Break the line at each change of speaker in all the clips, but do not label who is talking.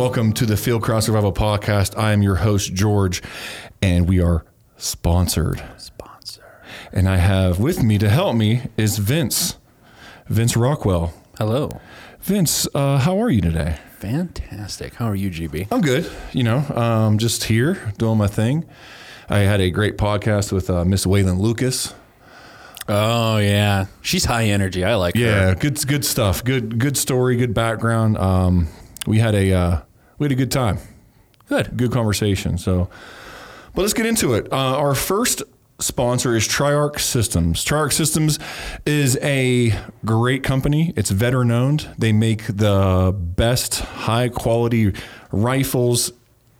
Welcome to the Fieldcraft Survival Podcast. I am your host, George, and we are sponsored.
Sponsor.
And I have with me to help me is Vince, Vince Rockwell.
Hello.
Vince, uh, how are you today?
Fantastic. How are you, GB?
I'm good. You know, um, just here doing my thing. I had a great podcast with uh, Miss Waylynn Lucas.
Oh yeah, she's high energy. I like her.
Yeah, good, good stuff. Good, good story. Good background. Um, we had a uh, we had a good time.
Good.
good conversation. So, but let's get into it. Uh, our first sponsor is Triarc Systems. Triarc Systems is a great company. It's veteran owned. They make the best high quality rifles.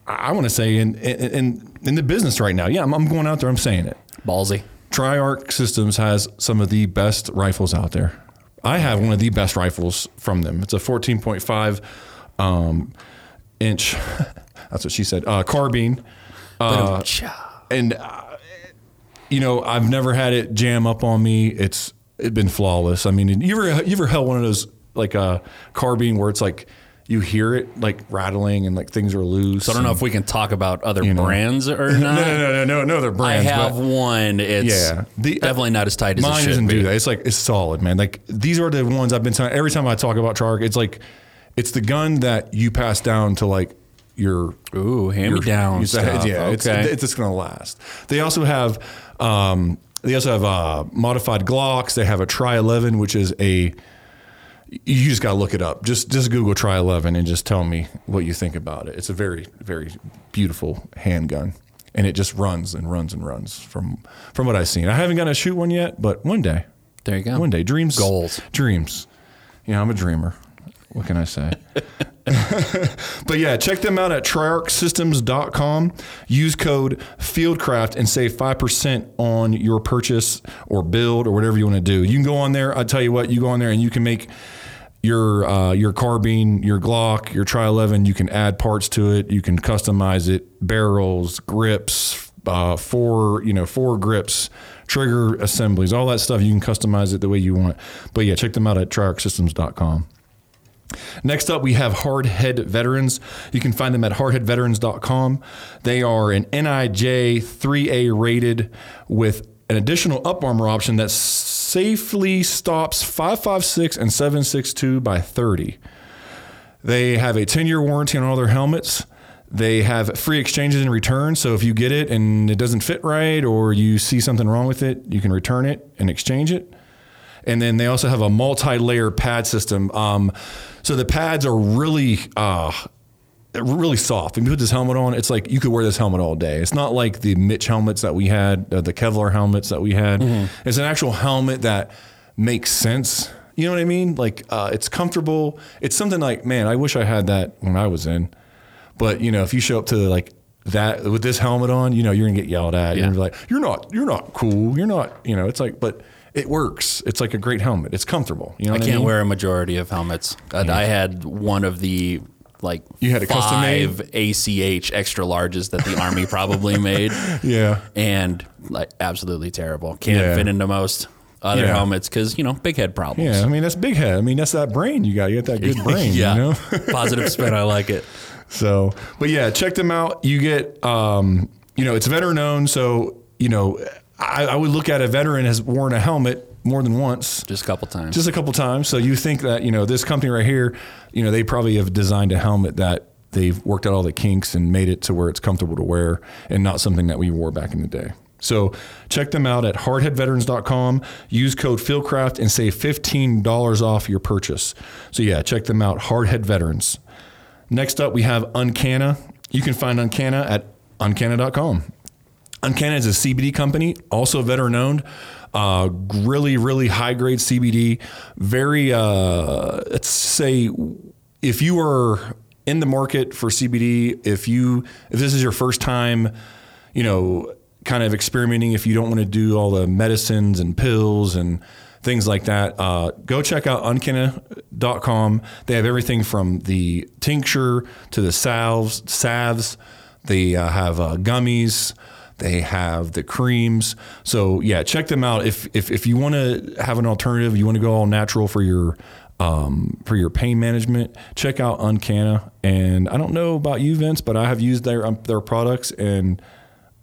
I want to say in, in in the business right now. Yeah, I'm, I'm going out there. I'm saying it.
Ballsy.
Triarc Systems has some of the best rifles out there. I have one of the best rifles from them. It's a 14.5 um, inch. That's what she said. Uh, carbine, uh, and uh, you know I've never had it jam up on me. It's it's been flawless. I mean, you ever you ever held one of those like a carbine where it's like you hear it like rattling and like things are loose.
So I don't know if we can talk about other
know.
brands or
no,
not.
no, no, no, no, no. They're
I have one. It's
Yeah. The-
definitely not as tight as it
Mine
should
doesn't
be.
do that. It's like it's solid, man. Like these are the ones I've been telling. Every time I talk about Triarc, it's like it's the gun that you pass down to like your
Ooh, hand me down
your-
stuff.
Yeah, it's,
okay.
it's just gonna last. They also have um, they also have uh, modified Glocks. They have a Tri 11, which is a you just gotta look it up. Just just Google Tri 11 and just tell me what you think about it. It's a very very beautiful handgun. And it just runs and runs and runs from from what I've seen. I haven't gotten to shoot one yet, but one day.
there you go.
One day, dreams,
Goals.
dreams. You know, I'm a dreamer. What can I say? but yeah, check them out at triarcsystems.com. Use code FIELDCRAFT and save 5% on your purchase or build or whatever you want to do. You can go on there. I tell you what, you go on there and you can make your uh, your carbine, your Glock, your Tri 11. You can add parts to it. You can customize it, barrels, grips, uh, four you know four grips, trigger assemblies, all that stuff. You can customize it the way you want. But yeah, check them out at triarcsystems.com. Next up, we have Hardhead Veterans. You can find them at hardheadveterans.com. They are an NIJ 3A rated with an additional up armor option that safely stops 556 and 762 by 30. They have a 10 year warranty on all their helmets. They have free exchanges and returns. So if you get it and it doesn't fit right or you see something wrong with it, you can return it and exchange it. And then they also have a multi-layer pad system. Um, so the pads are really, uh, really soft. When you put this helmet on, it's like you could wear this helmet all day. It's not like the MICH helmets that we had, uh, the Kevlar helmets that we had. It's an actual helmet that makes sense. You know what I mean? Like uh, it's comfortable. It's something like, man, I wish I had that when I was in. But you know, if you show up to like that with this helmet on, you know, you're gonna get yelled at. You're gonna be like, you're not, you're not cool. You're not, you know. It's like, but it works. It's like a great helmet. It's comfortable. You know,
I can't
I mean?
wear a majority of helmets. Uh, I had one of the like
You had a custom made?
ACH extra larges that the army probably made,
Yeah,
and like absolutely terrible. Can't
Yeah.
fit into most other
Yeah.
helmets because you know big head problems.
yeah. I mean, that's big head. I mean, that's that brain you got. You got that good brain.
yeah,
You know.
positive spin. I like it.
So, but yeah, check them out. You get, um, you know, it's veteran owned. So, you know, I, I would look at a veteran has worn a helmet more than once.
Just a couple times.
just a couple times. So you think that you know this company right here, you know, they probably have designed a helmet that they've worked out all the kinks and made it to where it's comfortable to wear and not something that we wore back in the day. So check them out at hardheadveterans.com. Use code Fieldcraft and save $15 off your purchase. So yeah, check them out, Hardhead Veterans. Next up, we have Uncanna. You can find Uncanna at uncanna.com. Uncanna is a CBD company, also veteran owned. Uh, really, really high grade CBD. Very, uh, let's say, if you are in the market for CBD, if you if this is your first time, you know, kind of experimenting, if you don't want to do all the medicines and pills and things like that, uh, go check out uncanna.com. They have everything from the tincture to the salves, salves. They uh, have uh, gummies. They have the creams. So yeah, check them out. If if, if you want to have an alternative, you want to go all natural for your um, for your pain management, check out Uncanna. And I don't know about you, Vince, but I have used their um, their products, and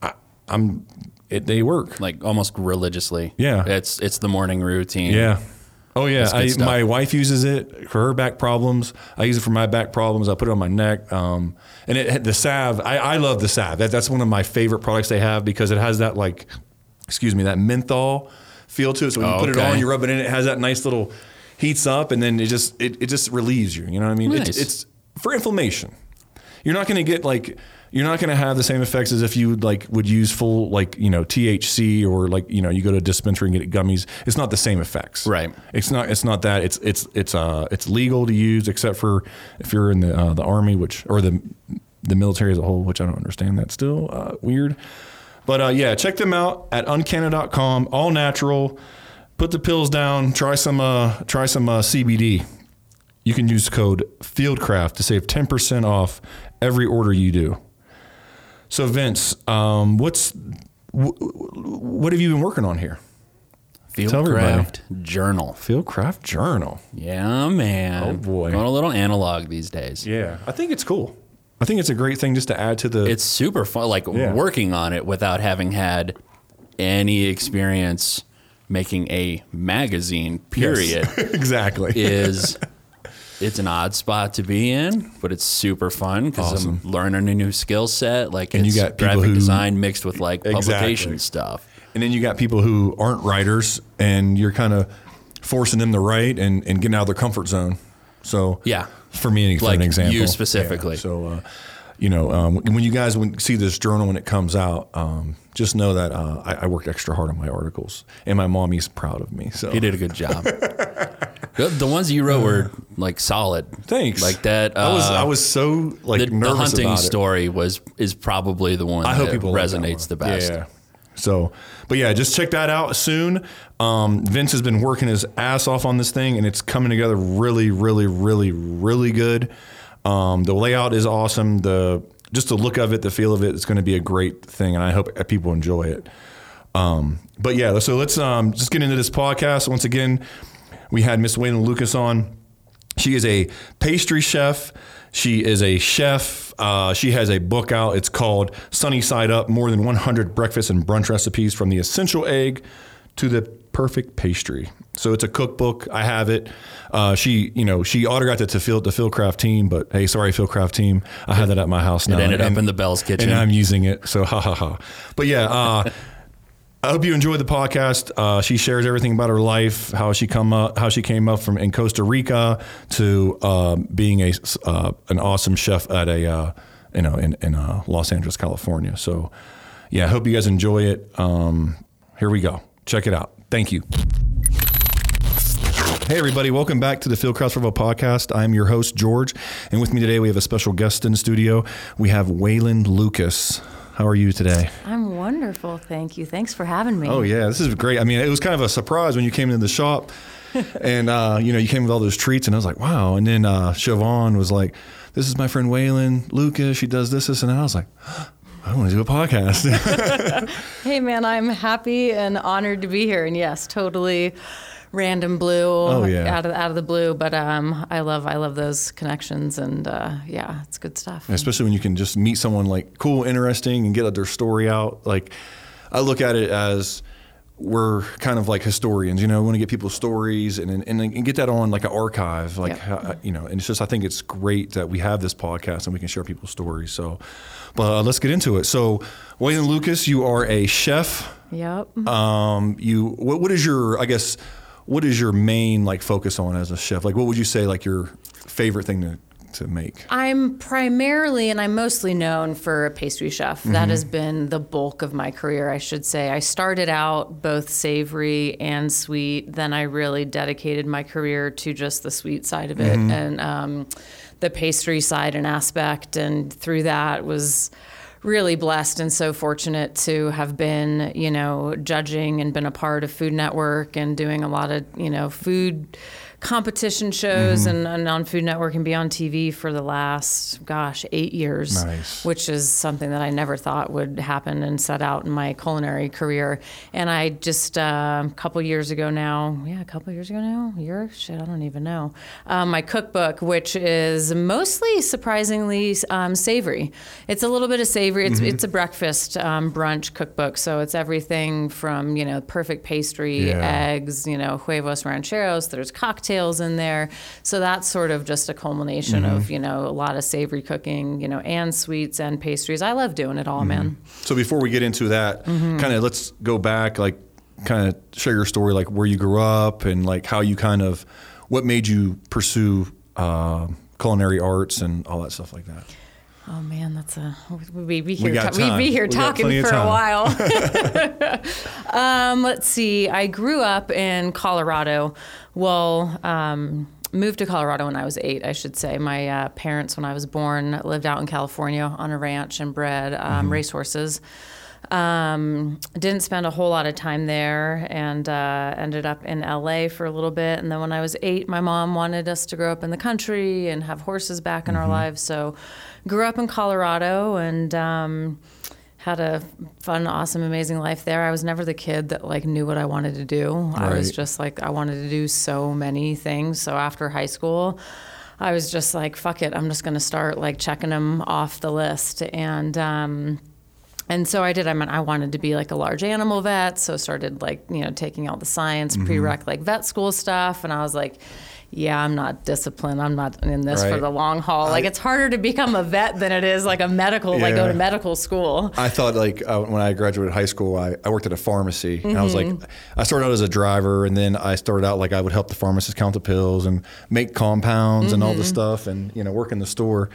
I, I'm it, they work.
like almost religiously.
Yeah.
It's it's the morning routine.
Yeah. Oh yeah, I, my wife uses it for her back problems. I use it for my back problems. I put it on my neck, um, and it the salve. I, I love the salve. That, that's one of my favorite products they have because it has that like, excuse me, that menthol feel to it. So when you
Oh,
put it on, you rub it in. It has that nice little heats up, and then it just it, it just relieves you. You know what I mean?
Nice.
It's, it's for inflammation. You're not going to get like you're not going to have the same effects as if you like would use full like you know THC or like you know you go to a dispensary and get gummies. It's not the same effects.
Right.
It's not. It's not that. It's it's it's uh it's legal to use except for if you're in the uh, the army, which or the the military as a whole, which I don't understand. That's still uh, weird. But uh, yeah, check them out at uncanna.com. All natural. Put the pills down. Try some uh try some uh, CBD. You can use code Fieldcraft to save ten percent off every order you do. So Vince, um, what's wh- what have you been working on here? Tell everybody.
Fieldcraft journal.
Fieldcraft Journal.
Yeah, man.
Oh, boy.
Going a little analog these days.
Yeah, I think it's cool. I think it's a great thing just to add to the.
It's super fun. Like
Yeah.
working on it without having had any experience making a magazine. Period.
exactly.
is it's an odd spot to be in, but it's super fun because
Awesome.
I'm learning a new skill set. Like
And you
it's
got
graphic
who-
design mixed with like
Exactly.
publication stuff.
And then you got people who aren't writers, and you're kind of forcing them to write and, and getting out of their comfort zone. So
Yeah.
for me, for
Like
an example,
you specifically.
Yeah. So uh, you know, um, when you guys see this journal when it comes out, um, just know that uh, I, I worked extra hard on my articles, and my mommy's proud of me. So
You did a good job. the, the ones you wrote were like solid.
thanks.
Like that. Uh,
I was I was so like
the, the
nervous
hunting
about it.
story was is probably the one
I hope
that
people like that
resonates
one.
the best.
Yeah. So, but yeah, just check that out soon. Um, Vince has been working his ass off on this thing, and it's coming together really, really, really, really good. Um, the layout is awesome. The just the look of it, the feel of it, it's going to be a great thing, and I hope people enjoy it. Um, but yeah, so let's um, just get into this podcast. Once again, we had Miss Wayne Lucas on. She is a pastry chef. She is a chef. Uh, she has a book out. It's called Sunny Side Up More Than 100 Breakfast and Brunch Recipes from the Essential Egg to the Perfect Pastry. So it's a cookbook. I have it. Uh, she, you know, she autographed it to Phil, the Fieldcraft team, but hey, sorry, Fieldcraft team. I have that at my house now.
It ended up
And-
in the Bell's kitchen.
and I'm using it. So ha ha ha. But yeah, uh, I hope you enjoyed the podcast. Uh, she shares everything about her life, how she come up, how she came up from in Costa Rica to uh, being a uh, an awesome chef at a uh, you know in in uh, Los Angeles, California. So yeah, I hope you guys enjoy it. Um, here we go. Check it out. Thank you. Hey, everybody, welcome back to the Fieldcraft Survival podcast. I'm your host, George, and with me today we have a special guest in the studio. We have Waylynn Lucas. How are you today?
I'm wonderful. Thank you. Thanks for having me.
Oh, yeah, this is great. I mean, it was kind of a surprise when you came into the shop and, uh, you know, you came with all those treats, and I was like, wow. And then uh, Siobhan was like, this is my friend Waylynn Lucas. She does this, this, and that. I was like, I want to do a podcast.
Hey, man, I'm happy and honored to be here. And yes, totally random blue
Oh, yeah.
out of out of the blue. But um, I love I love those connections, and uh, yeah, it's good stuff.
especially when you can just meet someone like cool, interesting, and get their story out. Like, I look at it as we're kind of like historians, you know, we want to get people's stories and, and, and get that on like an archive, like,
Yeah.
how, you know, and it's just, I think it's great that we have this podcast and we can share people's stories. So, but uh, let's get into it. So, Wayne Lucas, you are a chef.
Yep.
Um, you, what, what is your, I guess, what is your main like focus on as a chef? Like, what would you say like your favorite thing to, to make?
I'm primarily and I'm mostly known for a pastry chef. That has been the bulk of my career, I should say. I started out both savory and sweet. Then I really dedicated my career to just the sweet side of it and um, the pastry side and aspect. And through that was really blessed and so fortunate to have been, you know, judging and been a part of Food Network and doing a lot of, you know, food competition shows
Mm-hmm.
and, and on Food Network and be on TV for the last, gosh, eight years.
Nice.
Which is something that I never thought would happen and set out in my culinary career. And I just, uh, a couple years ago now, yeah, a couple years ago now, year, shit, I don't even know. Um, my cookbook, which is mostly surprisingly um, savory. It's a little bit of savory. It's,
Mm-hmm.
it's a breakfast um, brunch cookbook. So it's everything from, you know, perfect pastry,
Yeah.
eggs, you know, huevos rancheros. There's cocktails in there. So that's sort of just a culmination
Mm-hmm.
of, you know, a lot of savory cooking, you know, and sweets and pastries. I love doing it all, man.
So before we get into that,
Mm-hmm.
kind of let's go back, like kind of share your story, like where you grew up and like how you kind of, what made you pursue uh, culinary arts and all that stuff like that.
Oh man, that's a we'd be here.
got
ta- we'd be here
We
talking for a while. um, let's see. I grew up in Colorado. Well, um, moved to Colorado when I was eight. I should say. My uh, parents, when I was born, lived out in California on a ranch and bred um,
Mm-hmm.
racehorses. Um, didn't spend a whole lot of time there and uh, ended up in LA for a little bit. And then when I was eight, my mom wanted us to grow up in the country and have horses back in
Mm-hmm.
our lives. So grew up in Colorado and um, had a fun, awesome, amazing life there. I was never the kid that like knew what I wanted to do. I was just like I wanted to do so many things. So after high school, I was just like, fuck it, I'm just gonna start like checking them off the list. And um, and so I did. I mean, I wanted to be like a large animal vet, so started like you know taking all the science
Mm-hmm.
prereq like vet school stuff, and I was like. Yeah, I'm not disciplined. I'm not in this for the long haul. Like it's harder to become a vet than it is like a medical, like go to medical school.
I thought like uh, when I graduated high school, I, I worked at a pharmacy, and I was like,
Mm-hmm.
I started out as a driver, and then I started out like I would help the pharmacist count the pills and make compounds and all
Mm-hmm.
this stuff, and you know work in the store.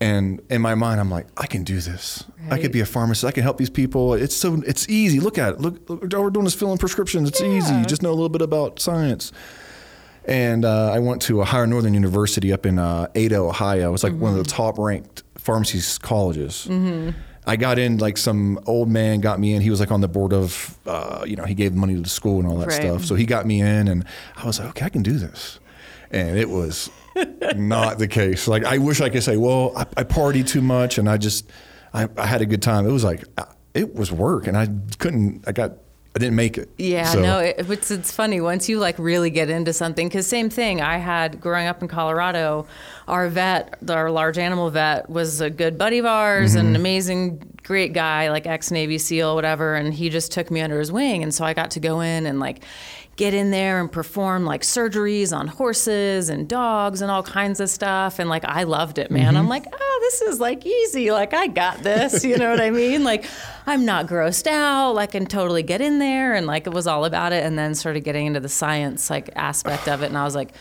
And in my mind, I'm like, I can do this. I could be a pharmacist. I can help these people. It's so it's easy. Look at it. Look, look all we're doing is filling prescriptions. It's easy. You just know a little bit about science. And uh, I went to Ohio Northern University up in uh, Ada, Ohio. It was like one of the top ranked pharmacy colleges. I got in like some old man got me in. He was like on the board of, uh, you know, he gave money to the school and all that
Right.
stuff. So he got me in, and I was like, okay, I can do this. And it was not the case. Like I wish I could say, well, I, I partied too much, and I just, I, I had a good time. It was like, uh, it was work, and I couldn't. I got, I didn't make it.
Yeah,
So-
no, it, it's it's funny once you like really get into something. Because same thing, I had growing up in Colorado, our vet, our large animal vet, was a good buddy of ours,
Mm-hmm.
an amazing, great guy, like ex Navy SEAL, whatever. And he just took me under his wing, and so I got to go in and like get in there and perform like surgeries on horses and dogs and all kinds of stuff. And like I loved it, man.
Mm-hmm.
I'm like, this is like easy. Like I got this. You know what I mean? Like I'm not grossed out. Like I can totally get in there. And like it was all about it. And then started getting into the science like aspect of it. And I was like,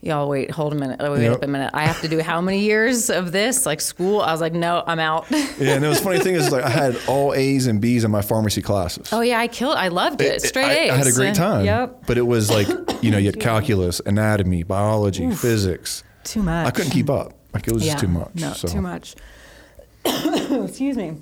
y'all wait, hold a minute. Oh, wait
Yep.
up a minute. I have to do how many years of this? Like school? I was like, no, I'm out.
Yeah, and it was funny thing is like I had all A's and B's in my pharmacy classes.
oh yeah, I killed. I loved it. Straight
I,
A's.
I had a great time.
Yep.
But it was like, you know, you had calculus, anatomy, biology, physics.
Too much.
I couldn't keep up. Like it was
yeah.
just too much.
No,
so.
too much. Excuse me.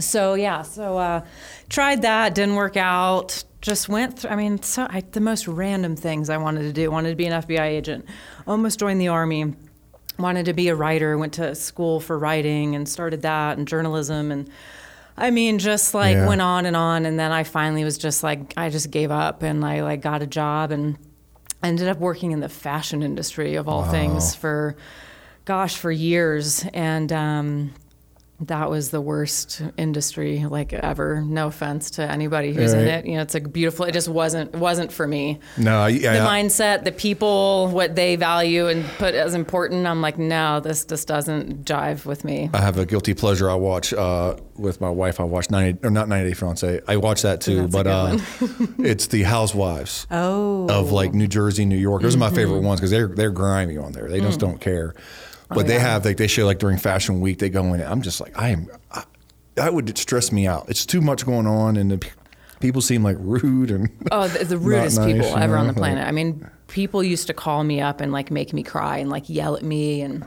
So yeah, so uh, tried that, didn't work out. Just went through. I mean, so I, the most random things I wanted to do. Wanted to be an FBI agent. Almost joined the army. Wanted to be a writer. Went to school for writing and started that and journalism and. I mean, just like
Yeah.
went on and on, and then I finally was just like, I just gave up, and I like got a job and ended up working in the fashion industry of all things for, gosh, for years, and um, that was the worst industry like ever. No offense to anybody who's in it, you know, it's like beautiful. It just wasn't wasn't for me.
No, I, yeah,
The
I-
mindset, the people, what they value and put as important. I'm like, no, this just doesn't jive with me.
I have a guilty pleasure. I watch uh, with my wife. I watch 90 or not 90 Day Fiance. I watch that too,
That's
but uh, it's the Housewives
Oh,
of like New Jersey, New York. Those are my favorite ones because they're they're grimy on there. They just don't care. Oh, but they
yeah.
have like they show like during Fashion Week they go in. I'm just like I am. I, that would stress me out. It's too much going on, and the pe- people seem like rude and.
Oh, the, the rudest
nice,
people
you
ever on the planet. I mean, people used to call me up and like make me cry and like yell at me and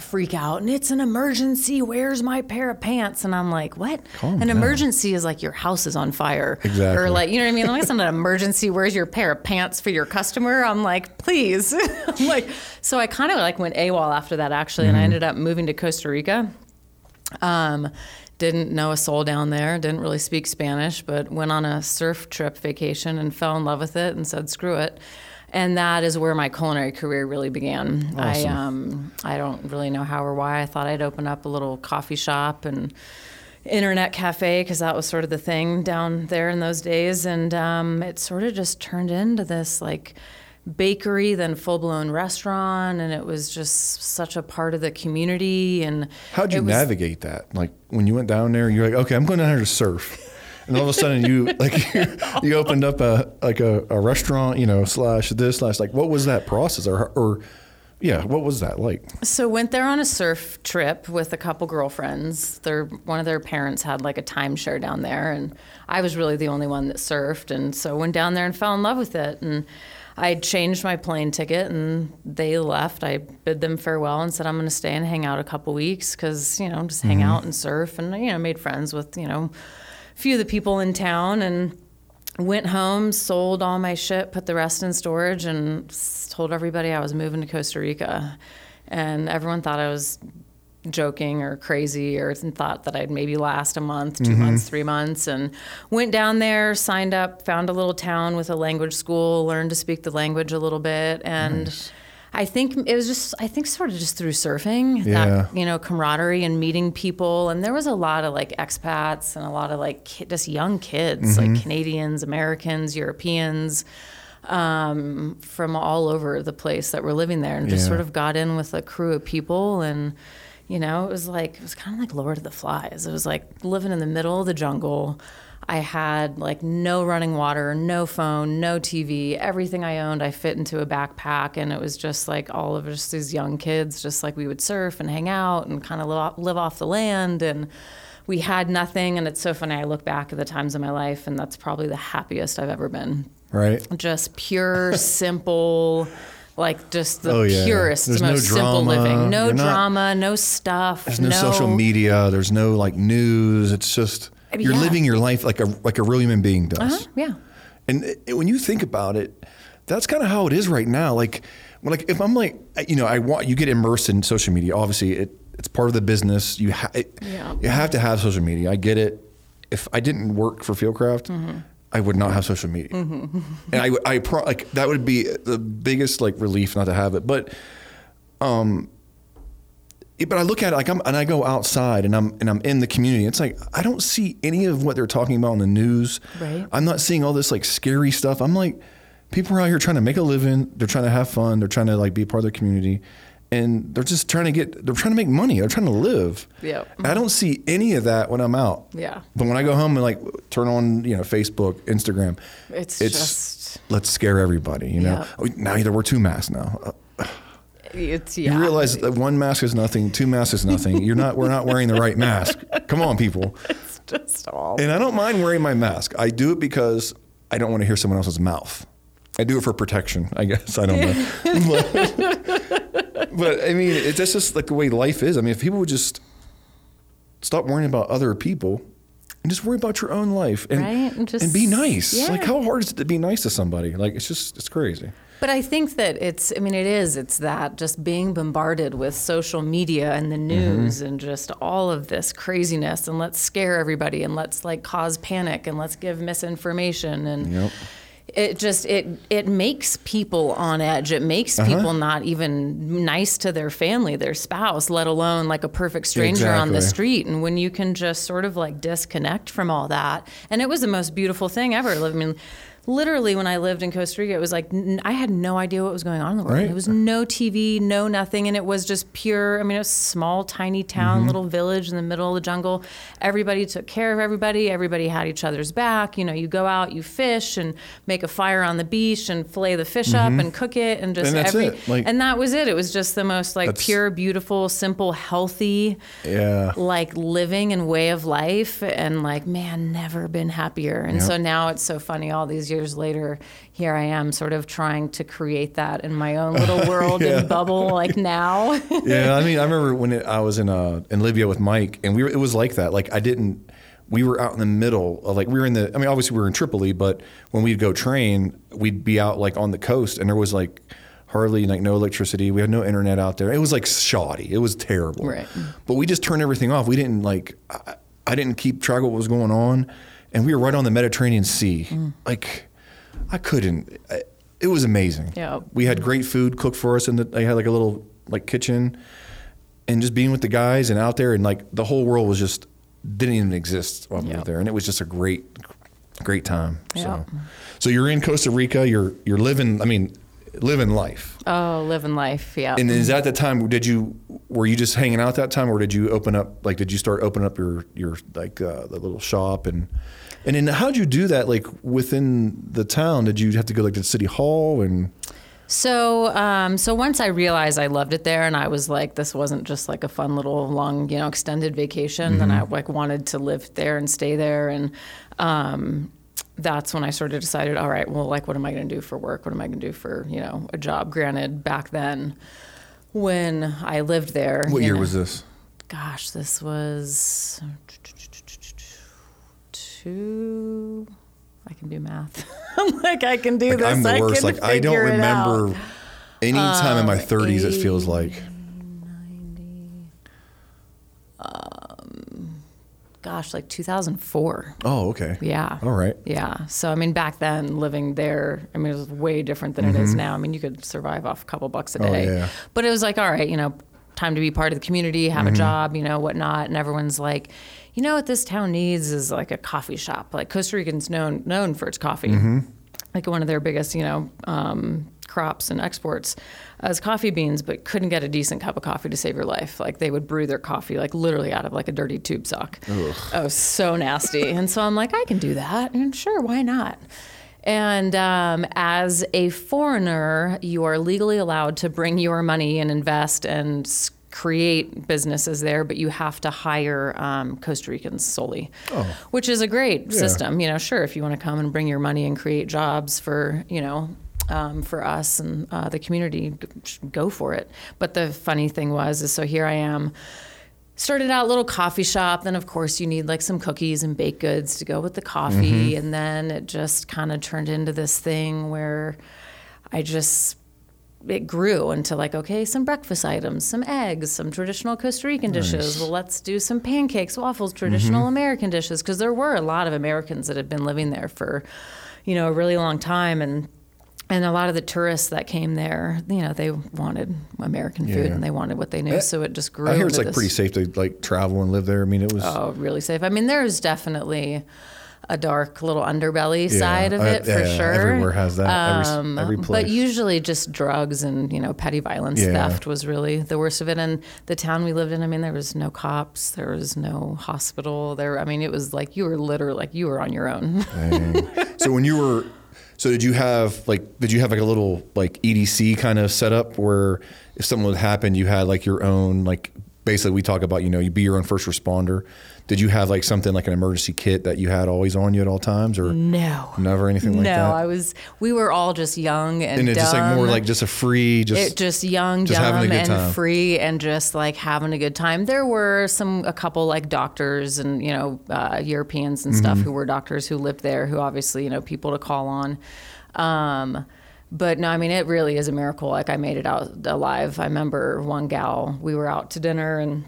freak out and it's an emergency. Where's my pair of pants? And I'm like, what?
Calm
an
down.
emergency is like your house is on fire.
Exactly.
Or like, you know what I mean? Like, it's not an emergency. Where's your pair of pants for your customer? I'm like, please. I'm like, so I kind of like went AWOL after that actually. And I ended up moving to Costa Rica. Um, didn't know a soul down there, didn't really speak Spanish, but went on a surf trip vacation and fell in love with it and said, screw it. And that is where my culinary career really began. I, um, I don't really know how or why. I thought I'd open up a little coffee shop and internet cafe because that was sort of the thing down there in those days. And um, it sort of just turned into this like bakery, then full blown restaurant. And it was just such a part of the community. And
How'd you
was-
navigate that? Like when you went down there, you're like, okay, I'm going down here to surf. And all of a sudden, you like you opened up a like a, a restaurant, you know, slash this slash like what was that process or or yeah, what was that like?
So went there on a surf trip with a couple girlfriends. Their one of their parents had like a timeshare down there, and I was really the only one that surfed. And so went down there and fell in love with it. And I changed my plane ticket, and they left. I bid them farewell and said I'm going to stay and hang out a couple weeks because you know just hang mm-hmm. out and surf, and you know made friends with you know few of the people in town and went home, sold all my shit, put the rest in storage, and told everybody I was moving to Costa Rica. And everyone thought I was joking or crazy or thought that I'd maybe last a month, 2 mm-hmm. months, three months. And went down there, signed up, found a little town with a language school, learned to speak the language a little bit. And I think it was just, I think sort of just through surfing,
Yeah.
that, you know, camaraderie and meeting people. And there was a lot of like expats and a lot of like ki- just young kids, like Canadians, Americans, Europeans um, from all over the place that were living there and just
Yeah.
sort of got in with a crew of people and you know it was like it was kind of like lord of the flies it was like living in the middle of the jungle i had like no running water no phone no tv everything i owned i fit into a backpack and it was just like all of us these young kids just like we would surf and hang out and kind of live off, the land and we had nothing and it's so funny i look back at the times of my life and that's probably the happiest i've ever been
Right?
just pure, simple, like just the
Oh, yeah.
purest,
There's no
most simple living. No
You're not-
drama, no stuff.
There's no, social media. There's no like news. It's just
I mean,
you're
yeah.
living your life like a like a real human being does.
Uh-huh, yeah.
And it, when you think about it, that's kind of how it is right now. Like, when, like if I'm like, you know, I want you get immersed in social media. Obviously, it it's part of the business. You ha- it,
Yeah.
you have to have social media. I get it. If I didn't work for Fieldcraft,
Mm-hmm.
I would not have social media. And I, I pro- like that would be the biggest like relief not to have it. But yeah, but I look at it like I'm and I go outside and I'm and I'm in the community. It's like I don't see any of what they're talking about in the news.
Right.
I'm not seeing all this like scary stuff. I'm like people are out here trying to make a living. They're trying to have fun. They're trying to like be a part of their community. And they're just trying to get they're trying to make money. They're trying to live.
Yep.
I don't see any of that when I'm out.
Yeah.
But when I go home and like turn on, you know, Facebook, Instagram,
It's just-
let's scare everybody, you know.
Yeah.
Oh, now either we're two masks now. Uh,
It's yeah.
you realize that one mask is nothing, two masks is nothing. You're not. We're not wearing the right mask. Come on, people.
it's just all.
And I don't mind wearing my mask. I do it because I don't want to hear someone else's mouth. I do it for protection. I guess I don't know. but, but, I mean, it's that's just like the way life is. I mean, if people would just stop worrying about other people and just worry about your own life and
Right, and just-
and be nice.
yeah.
Like, how hard is it to be nice to somebody? Like, it's just it's crazy.
But I think that it's, I mean, it is, it's that just being bombarded with social media and the
Mm-hmm.
news and just all of this craziness and let's scare everybody and let's like cause panic and let's give misinformation and
Yep.
it just it it makes people on edge it makes
Uh-huh.
people not even nice to their family their spouse let alone like a perfect stranger on the street and when you can just sort of like disconnect from all that and it was the most beautiful thing ever i mean literally when i lived in costa rica it was like n- i had no idea what was going on in the world
Right.
there was no tv no nothing and it was just pure i mean it was a small tiny town
Mm-hmm.
little village in the middle of the jungle everybody took care of everybody everybody had each other's back you know you go out you fish and make a fire on the beach and fillet the fish up and cook it and just
Mm-hmm. And that's
every
it, like-
and that was it it was just the most like pure beautiful simple healthy
Yeah.
like living and way of life and like man never been happier and
Yep.
so now it's so funny all these years later, here I am, sort of trying to create that in my own little world and bubble, like now.
yeah, I mean, I remember when it, I was in uh, in Libya with Mike, and we were, it was like that. Like I didn't. We were out in the middle of like we were in the. I mean, obviously we were in Tripoli, but when we'd go train, we'd be out like on the coast, and there was like hardly like no electricity. We had no internet out there. It was like shoddy. It was terrible.
Right.
But we just turned everything off. We didn't like. I, I didn't keep track of what was going on, and we were right on the Mediterranean Sea. Like, I couldn't. I, it was amazing.
Yeah.
We had great food cooked for us, and the, they had like a little like kitchen, and just being with the guys and out there, and like the whole world was just didn't even exist while we were there, and it was just a great, great time.
Yeah.
So, so you're in Costa Rica. You're you're living. I mean, living life.
oh, living life. Yeah.
And is that the time? Did you were you just hanging out that time, or did you open up? Like, did you start opening up your your like uh, the little shop and and then how'd you do that? Like within the town, did you have to go like to city hall and?
So, um, so once I realized I loved it there, and I was like, this wasn't just like a fun little long, you know, extended vacation. Then I like wanted to live there and stay there, and um, that's when I sort of decided, all right, well, like, what am I going to do for work? What am I going to do for you know a job? Granted, back then, when I lived there,
What year
know-
was this?
Gosh, this was two. I can do math. I'm like, I can do
Like
this.
I'm the
I
worst. Like I don't.
Um,
remember any time in my 30s. It feels like 90
gosh, like 2004.
oh okay.
Yeah.
All right.
Yeah. So, I mean, back then, living there, I mean, it was way different than it is now. I mean, you could survive off a couple bucks a
Mm-hmm. Oh,
day.
yeah.
But it was like, all right, you know, time to be part of the community, have
Mm-hmm.
a job, you know, whatnot. And everyone's like, you know what this town needs is like a coffee shop. Like Costa Ricans known known for its coffee.
Mm-hmm.
Like one of their biggest, you know, um, crops and exports as coffee beans, but couldn't get a decent cup of coffee to save your life. Like they would brew their coffee like literally out of like a dirty tube sock. Oh, so nasty. and so I'm like, I can do that. And sure, why not? And um, as a foreigner, you are legally allowed to bring your money and invest and create businesses there, but you have to hire um, Costa Ricans solely, which is a great system. You know, sure, if you want to come and bring your money and create jobs for, you know, um, for us and uh, the community, go for it. But the funny thing was, is so here I am started out a little coffee shop then of course you need like some cookies and baked goods to go with the coffee and then it just kind of turned into this thing where i just it grew into like okay some breakfast items some eggs some traditional costa rican dishes well let's do some pancakes waffles traditional mm-hmm. american dishes because there were a lot of americans that had been living there for you know a really long time and and a lot of the tourists that came there, you know, they wanted American food
Yeah.
and they wanted what they knew, so it just grew.
I hear it's like
this-
pretty safe to like travel and live there. I mean, it was.
Oh, really safe. I mean, there's definitely a dark little underbelly
Yeah,
side of
I-
it for
yeah,
sure.
everywhere has that. Every
Um,
every place.
But usually just drugs and, you know, petty violence
Yeah.
theft was really the worst of it. And the town we lived in, I mean, there was no cops, there was no hospital. There, I mean, it was like you were literally like you were on your own.
So when you were, so did you have like, did you have like a little like EDC kind of setup where if something would happen, you had like your own like basically we talk about you know you be your own first responder. Did you have like something like an emergency kit that you had always on you at all times or
no.
never anything like
no,
that?
No, I was. We were all just young and,
and it's just like more like just a free just
it just young,
just
dumb, and
time.
free, and just like having a good time. There were some a couple like doctors and you know uh, Europeans and
Mm-hmm.
stuff who were doctors who lived there, who obviously you know people to call on. Um, but no, I mean it really is a miracle. Like I made it out alive. I remember one gal. We were out to dinner and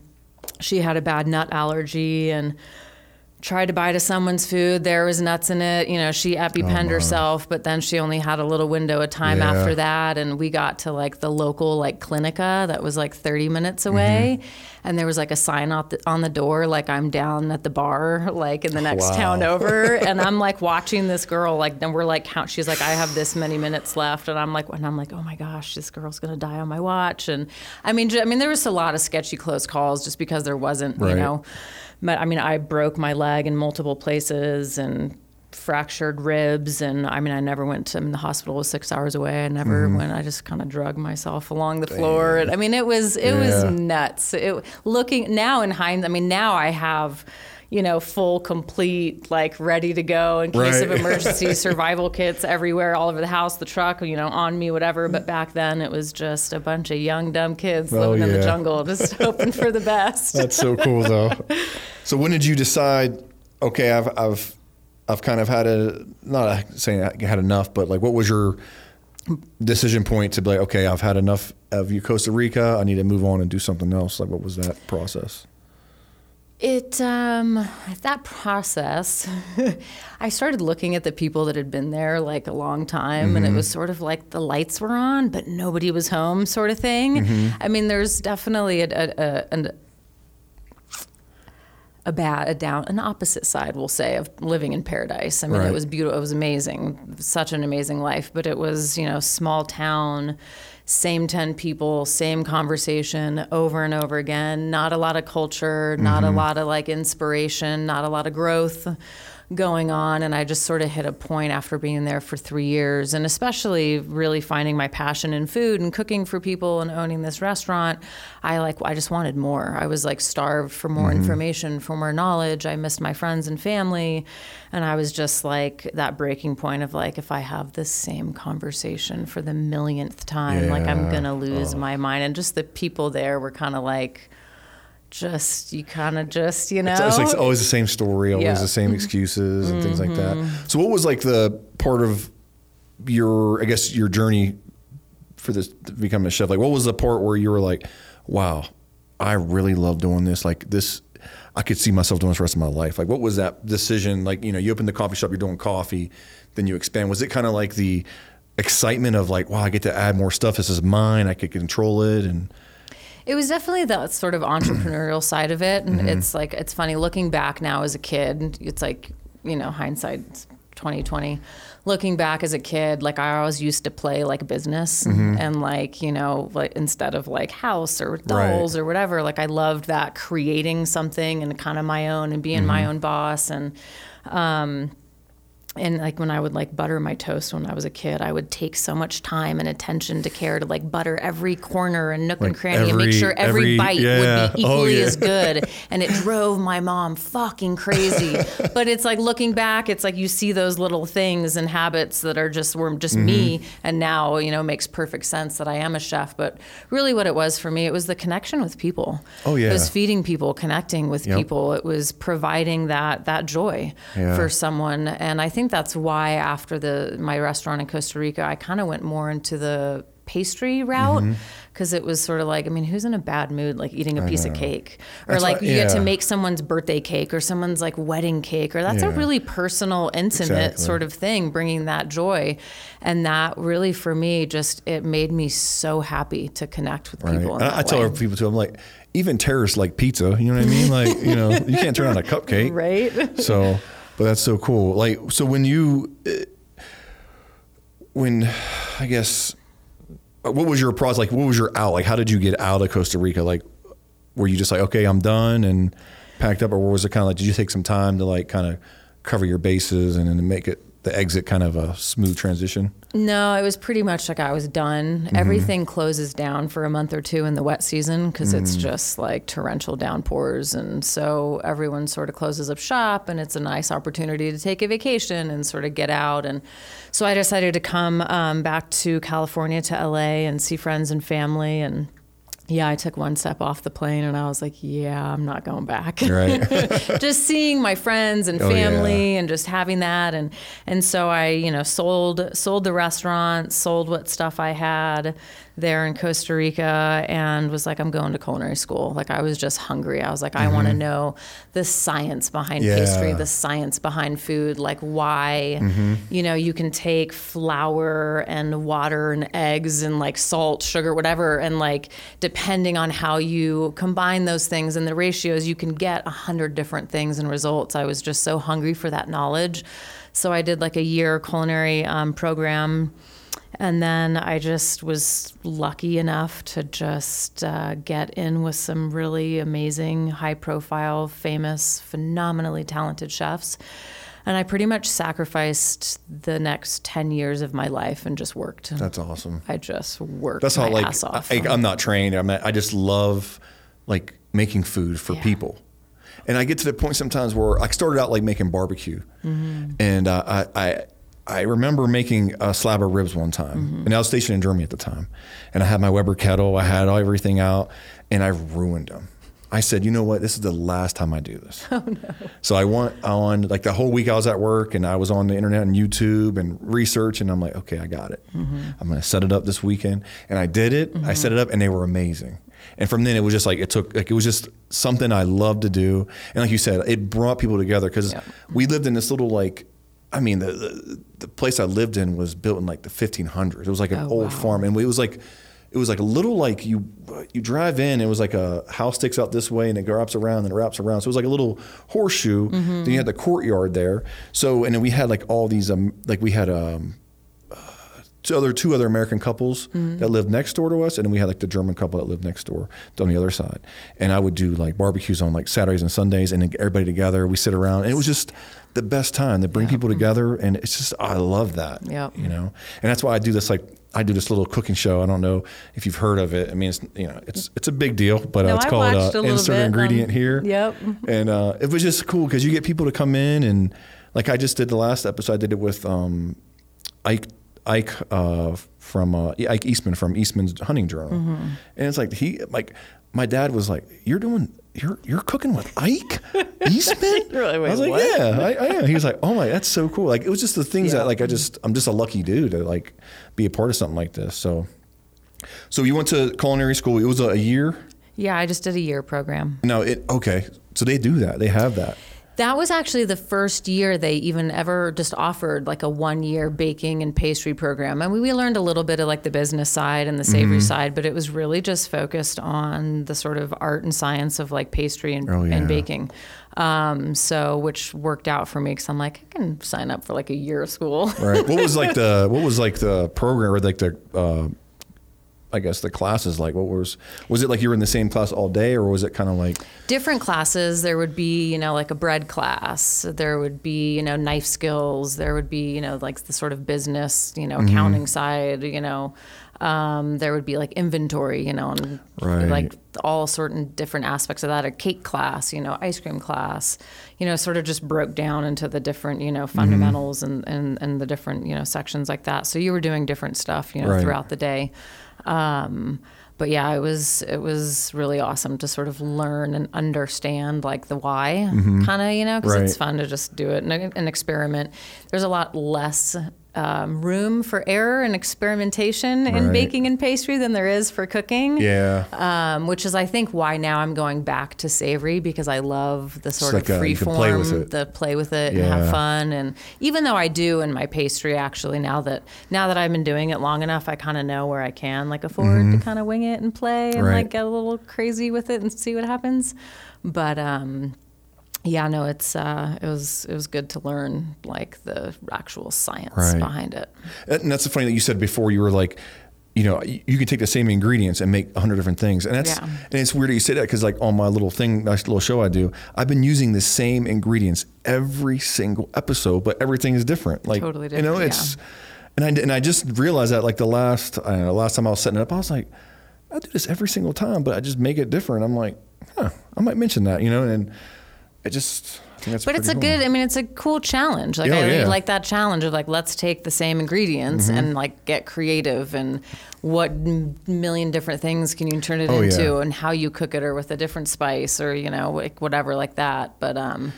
she had a bad nut allergy and tried to bite of someone's food. There was nuts in it. You know, she EpiPenned oh, herself, but then she only had a little window of time
Yeah.
after that. And we got to like the local like clinica that was like 30 minutes away. Mm-hmm. And there was like a sign out the, on the door, like I'm down at the bar, like in the next
Wow.
town over. and I'm like watching this girl, like, then we're like, count. She's like, I have this many minutes left. And I'm like, and I'm like, oh my gosh, this girl's going to die on my watch. And I mean, I mean, there was a lot of sketchy close calls just because there wasn't,
Right.
you know, but I mean, I broke my leg in multiple places and fractured ribs. And I mean, I never went to I mean, the hospital was six hours away. I never
Mm-hmm.
went. I just kind of drug myself along the floor. And I mean, it was it
Yeah.
was nuts. It looking now in hindsight. I mean, now I have. You know, full, complete, like ready to go in case of emergency survival kits everywhere, all over the house, the truck, you know, on me, whatever. But back then it was just a bunch of young, dumb kids
Oh,
living in the jungle, just hoping for the best.
That's so cool, though. so when did you decide? Okay, I've I've I've kind of had a not saying I had enough, but like, what was your decision point to be like, okay, I've had enough of you, Costa Rica. I need to move on and do something else. Like, what was that process?
It um that process I started looking at the people that had been there like a long time and it was sort of like the lights were on but nobody was home sort of thing. I mean there's definitely a, a, a an a bad a down an opposite side we'll say of living in paradise. I mean
Right.
it was beautiful it was amazing. Such an amazing life, but it was, you know, small town same 10 people, same conversation over and over again. Not a lot of culture, not a mm-hmm. lot of like inspiration, not a lot of growth going on. And I just sort of hit a point after being there for three years and especially really finding my passion in food and cooking for people and owning this restaurant. I like, I just wanted more. I was like starved for more mm-hmm. information, for more knowledge. I missed my friends and family. And I was just like that breaking point of like, if I have this same conversation for the millionth time, like I'm going to lose oh. my mind. And just the people there were kind of like, just, you kind of just, you know?
It's, it's like always the same story, always
Yeah.
the same mm-hmm. excuses and things like that. Mm-hmm. So, what was like the part of your, I guess, your journey for this to become a chef? Like, what was the part where you were like, "Wow, I really love doing this. Like this, I could see myself doing this the rest of my life." Like, what was that decision? Like, you know, you open the coffee shop, you're doing coffee, then you expand. Was it kind of like the excitement of like, "Wow, I get to add more stuff. This is mine. I could control it." And
It was definitely that sort of entrepreneurial side of it, and mm-hmm. it's like it's funny looking back now as a kid. It's like you know hindsight, twenty twenty. Looking back as a kid, like I always used to play like business mm-hmm. and like you know like instead of like house or dolls or whatever. Like I loved that creating something and kind of my own and being mm-hmm. my own boss and. Um, and like when I would like butter my toast when I was a kid, I would take so much time and attention to care to like butter every corner and nook and
Like
cranny and make sure every,
every-
bite
yeah.
would be
Oh,
equally
yeah.
as good. And it drove my mom fucking crazy. but it's like looking back, it's like you see those little things and habits that are just were just me,
Mm-hmm.
and now you know makes perfect sense that I am a chef. But really, what it was for me, it was the connection with people.
Oh, yeah.
it was feeding people, connecting with
Yep.
people. It was providing that that joy
Yeah.
for someone and i think that's why after the my restaurant in costa rica i kind of went more into the pastry route
Mm-hmm.
because it was sort of like i mean who's in a bad mood like eating a piece of cake or
That's
like
what-
you get to make someone's birthday cake or someone's like wedding cake or that's a really personal intimate
Exactly.
sort of thing bringing that joy and that really for me just it made me so happy to connect with
Right.
people
I, I tell people too. I'm like, even terrorists like pizza. You know what I mean? Like, you know, you can't turn on a cupcake.
right
So, but that's so cool. Like, so when you, uh, when I guess, what was your process? Like, what was your out? Like, how did you get out of Costa Rica? Like, were you just like, okay, I'm done and packed up, or was it kind of like, did you take some time to like kind of cover your bases and then make it the exit kind of a smooth transition?
No, it was pretty much like I was done. Everything closes down for a month or two in the wet season because it's just like torrential downpours. And so everyone sort of closes up shop and it's a nice opportunity to take a vacation and sort of get out. And so I decided to come um, back to California to LA and see friends and family. And yeah, I took one step off the plane and I was like, yeah, I'm not going back
Right.
just seeing my friends and
Oh, yeah.
family and just having that and and so I you know sold sold the restaurant sold what stuff I had there in Costa Rica and was like I'm going to culinary school like I was just hungry I was like I want to know the science behind
Mm-hmm. Yeah.
pastry the science behind food like why
Mm-hmm.
you know you can take flour and water and eggs and like salt sugar whatever and like depending on how you combine those things and the ratios you can get a hundred different things and results i was just so hungry for that knowledge so i did like a year culinary um, program and then I just was lucky enough to just uh, get in with some really amazing, high profile, famous, phenomenally talented chefs. And I pretty much sacrificed the next 10 years of my life and just worked.
That's awesome.
I just worked
That's
my
how like
ass off.
I, I'm not trained. I mean, I just love like making food for
Yeah.
people. And I get to the point sometimes where I started out like making barbecue, and uh, I, I I remember making a slab of ribs one time, mm-hmm. and I was stationed in Germany at the time, and I had my Weber kettle, I had everything out, and I ruined them. I said, you know what? This is the last time I do this. Oh no! So I went on like the whole week I was at work, and I was on the internet and YouTube and research, and I'm like, okay, I got it. Mm-hmm. I'm gonna set it up this weekend, and I did it. I set mm-hmm. it up, and they were amazing. And from then it was just like it took like it was just something I loved to do, and like you said, it brought people together because
Yep.
we lived in this little like. I mean, the, the the place I lived in was built in like the 1500s. It was like an
Oh,
old
wow.
farm, and it was like, it was like a little like you you drive in. It was like a house sticks out this way, and it wraps around, and it wraps around. So it was like a little horseshoe.
Mm-hmm.
Then you had the courtyard there. So and then we had like all these um like we had um two other two other American couples
Mm-hmm.
that lived next door to us, and then we had like the German couple that lived next door on the other side. And I would do like barbecues on like Saturdays and Sundays, and then everybody together. We sit around, and it was just the best time to bring people together. And it's just I love that.
Yep.
You know, and that's why I do this like. I do this little cooking show. I don't know if you've heard of it. I mean, it's you know, it's it's a big deal, but uh,
No,
it's
I
called uh,
a
insert
bit,
ingredient
um,
here.
yep.
And uh, it was just cool because you get people to come in and like I just did the last episode. I did it with um, Ike Ike uh, from uh, Ike Eastman from Eastman's Hunting Journal,
Mm-hmm.
and it's like he like my dad was like, "You're doing." You're, you're cooking with Ike Eastman?
Like,
I was like,
what?"
yeah, I, I am. He was like, oh my, that's so cool. Like it was just the things
Yeah.
that like I just I'm just a lucky dude to like be a part of something like this. So, so you went to culinary school. It was a, a year.
Yeah, I just did a year program.
No, it okay. So they do that. They have that.
That was actually the first year they even ever just offered like a one year baking and pastry program. I mean, we learned a little bit of like the business side and the savory
Mm-hmm.
side, but it was really just focused on the sort of art and science of like pastry and,
Oh, yeah.
and baking. Um, so, which worked out for me because I'm like, I can sign up for like a year of school.
Right. what was like the what was like the program or like the uh, I guess the classes like what was was it like you were in the same class all day or was it kind of like
different classes there would be you know like a bread class there would be you know knife skills there would be you know like the sort of business you know accounting side you know um, there would be like inventory you know and
Right.
like all certain different aspects of that a cake class you know ice cream class you know sort of just broke down into the different you know fundamentals and, and and the different you know sections like that so you were doing different stuff you know
Right.
throughout the day um, but yeah, it was it was really awesome to sort of learn and understand like the why, kind of you know, because it's fun to just do it and, and experiment. There's a lot less um, room for error and experimentation in baking and pastry than there is for cooking.
yeah
Um, which is, I think, why now I'm going back to savory because I love the sort
like,
of
uh,
free
can
form,
play
the play with it and have fun. And even though I do in my pastry, actually, now that now that I've been doing it long enough, I kind of know where I can like afford to kind of wing it and play and
Mm-hmm. Right.
like get a little crazy with it and see what happens. But um, yeah, no, it's uh, it was it was good to learn like the actual science
Right.
behind it.
and that's the funny that you said before you were like you know you you can take the same ingredients and make a hundred different things and that's
Yeah.
and it's weird that you say that because like on my little thing nice little show I do I've been using the same ingredients every single episode but everything is different like
Totally different.
you know it's and I and I just realized that like the last I know last time I was setting it up I was like I do this every single time but I just make it different I'm like huh I might mention that you know and it just I think that's
But it's a
cool.
good. I mean, it's a cool challenge. Like
Oh,
I really
yeah. Mm-hmm.
like that challenge of like let's take the same ingredients and like get creative and what million different things can you turn it
Oh,
into
yeah.
and how you cook it or with a different spice or you know like whatever like that. But um,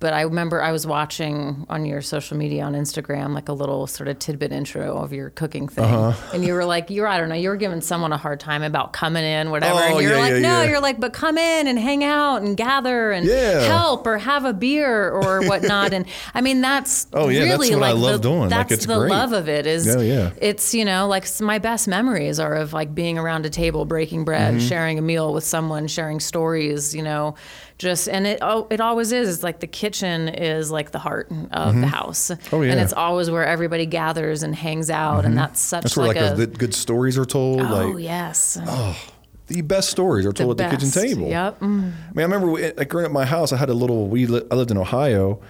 but I remember I was watching on your social media on Instagram like a little sort of tidbit intro of your cooking thing,
Uh-huh.
and you were like you were I don't know you were giving someone a hard time about coming in whatever,
Oh,
and you're
yeah,
like
yeah,
no
yeah.
you're like but come in and hang out and gather and help or have a beer or whatnot. and I mean, that's
Oh, yeah, that's
really
what I
like
love
the,
doing. Like,
That's
it's
the
great.
love of it. Is
Yeah, yeah.
It's you know like my best memories are of like being around a table, breaking bread,
Mm-hmm.
sharing a meal with someone, sharing stories. You know, just and it oh, it always is. It's like the kitchen is like the heart of the house.
Oh,
and
yeah. Mm-hmm.
it's always where everybody gathers and hangs out, and that's such
that's where
like,
like,
a
the good stories are told
oh
like
yes.
the best stories are told
the
at the kitchen table.
Yep. Mm.
I mean, I remember we- like growing up my house, I had a little. We li- I lived in Ohio,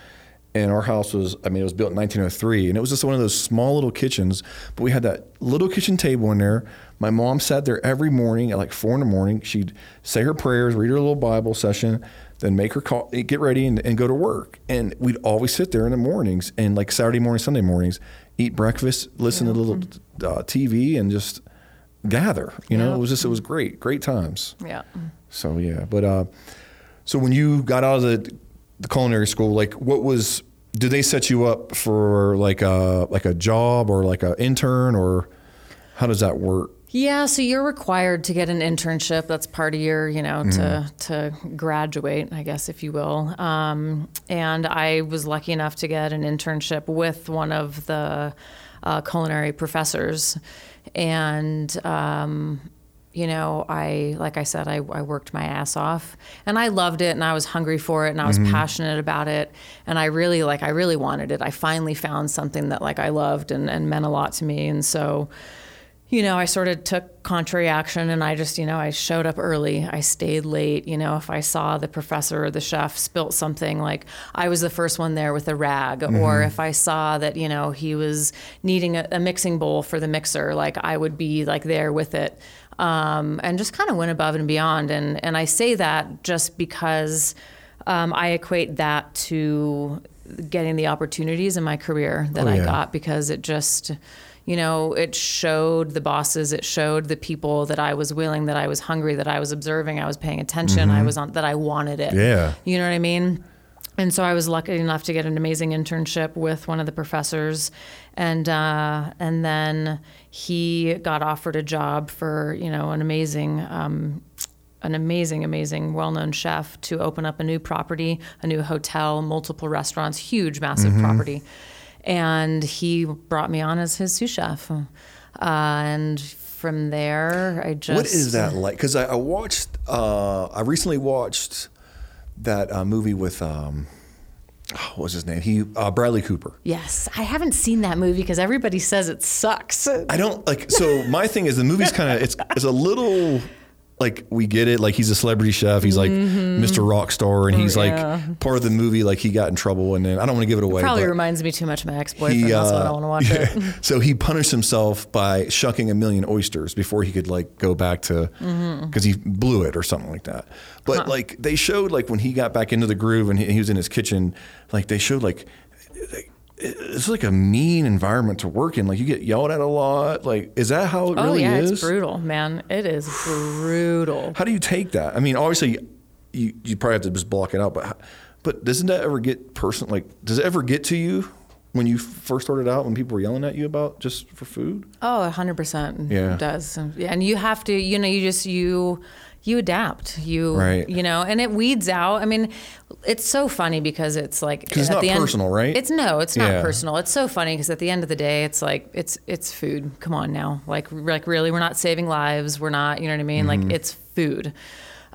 and our house was. I mean, it was built in 1903, and it was just one of those small little kitchens. But we had that little kitchen table in there. My mom sat there every morning at like four in the morning. She'd say her prayers, read her little Bible session. then make her call, get ready, and, and go to work. And we'd always sit there in the mornings and like Saturday morning, Sunday mornings, eat breakfast, listen to a little uh, TV, and just gather. You know,
Yeah.
it was just it was great, great times.
Yeah.
So yeah, but uh, so when you got out of the, the culinary school, like what was? Did they set you up for like a like a job or like an intern or how does that work?
Yeah, so you're required to get an internship. That's part of your, you know, to to graduate, I guess, if you will. Um, and I was lucky enough to get an internship with one of the uh, culinary professors, and um, you know, I like I said, I, I worked my ass off, and I loved it, and I was hungry for it, and I was mm-hmm. passionate about it, and I really like I really wanted it. I finally found something that like I loved and, and meant a lot to me, and so you know, I sort of took contrary action and I just, you know, I showed up early. I stayed late. You know, if I saw the professor or the chef spilt something, like I was the first one there with a rag. Or mm-hmm. if I saw that, you know, he was needing a, a mixing bowl for the mixer, like I would be like there with it. Um, and just kind of went above and beyond. And, and I say that just because um, I equate that to getting the opportunities in my career that
Oh,
I got because it just, you know, it showed the bosses, it showed the people that I was willing, that I was hungry, that I was observing, I was paying attention, I was on, that I wanted it.
Yeah.
You know what I mean? And so I was lucky enough to get an amazing internship with one of the professors, and uh, and then he got offered a job for you know an amazing. Um, an amazing, amazing, well-known chef to open up a new property, a new hotel, multiple restaurants, huge, massive property, and he brought me on as his sous chef, uh, and from there I just
what is that like? Because I, I watched, uh, I recently watched that uh, movie with, um, oh, what was his name? He uh, Bradley Cooper.
Yes, I haven't seen that movie because everybody says it sucks.
I don't like. So my thing is the movie's kind of it's it's a little like we get it. Like he's a celebrity chef. He's like Mr. Rockstar, and he's
Mm-hmm. Yeah.
like part of the movie. Like he got in trouble, and then I don't want to give it away.
Probably
but
reminds me too much of my ex-boyfriend.
he,
That's why I
uh,
don't want to watch it.
So he punished himself by shucking a million oysters before he could like go back to because
Mm-hmm.
he blew it or something like that. But like they showed like when he got back into the groove and he, he was in his kitchen, like they showed like. like, It's like a mean environment to work in. Like you get yelled at a lot. Like, is that how it
Oh
really
yeah,
is?
it's brutal, man. It is brutal.
How do you take that? I mean, obviously, you you probably have to just block it out. But but doesn't that ever get personal? Like, does it ever get to you when you first started out when people were yelling at you about just for food?
Oh, 100%
Yeah.
it does. Yeah, and you have to, you know, you just you you adapt. You
Right.
you know, and it weeds out. I mean, it's so funny because it's like
'Cause it's not
the end-
personal, right?
It's no, it's not
Yeah.
personal. It's so funny because at the end of the day, it's like it's it's food. Come on now. Like like really we're not saving lives. We're not, you know what I mean?
Mm-hmm.
Like it's food.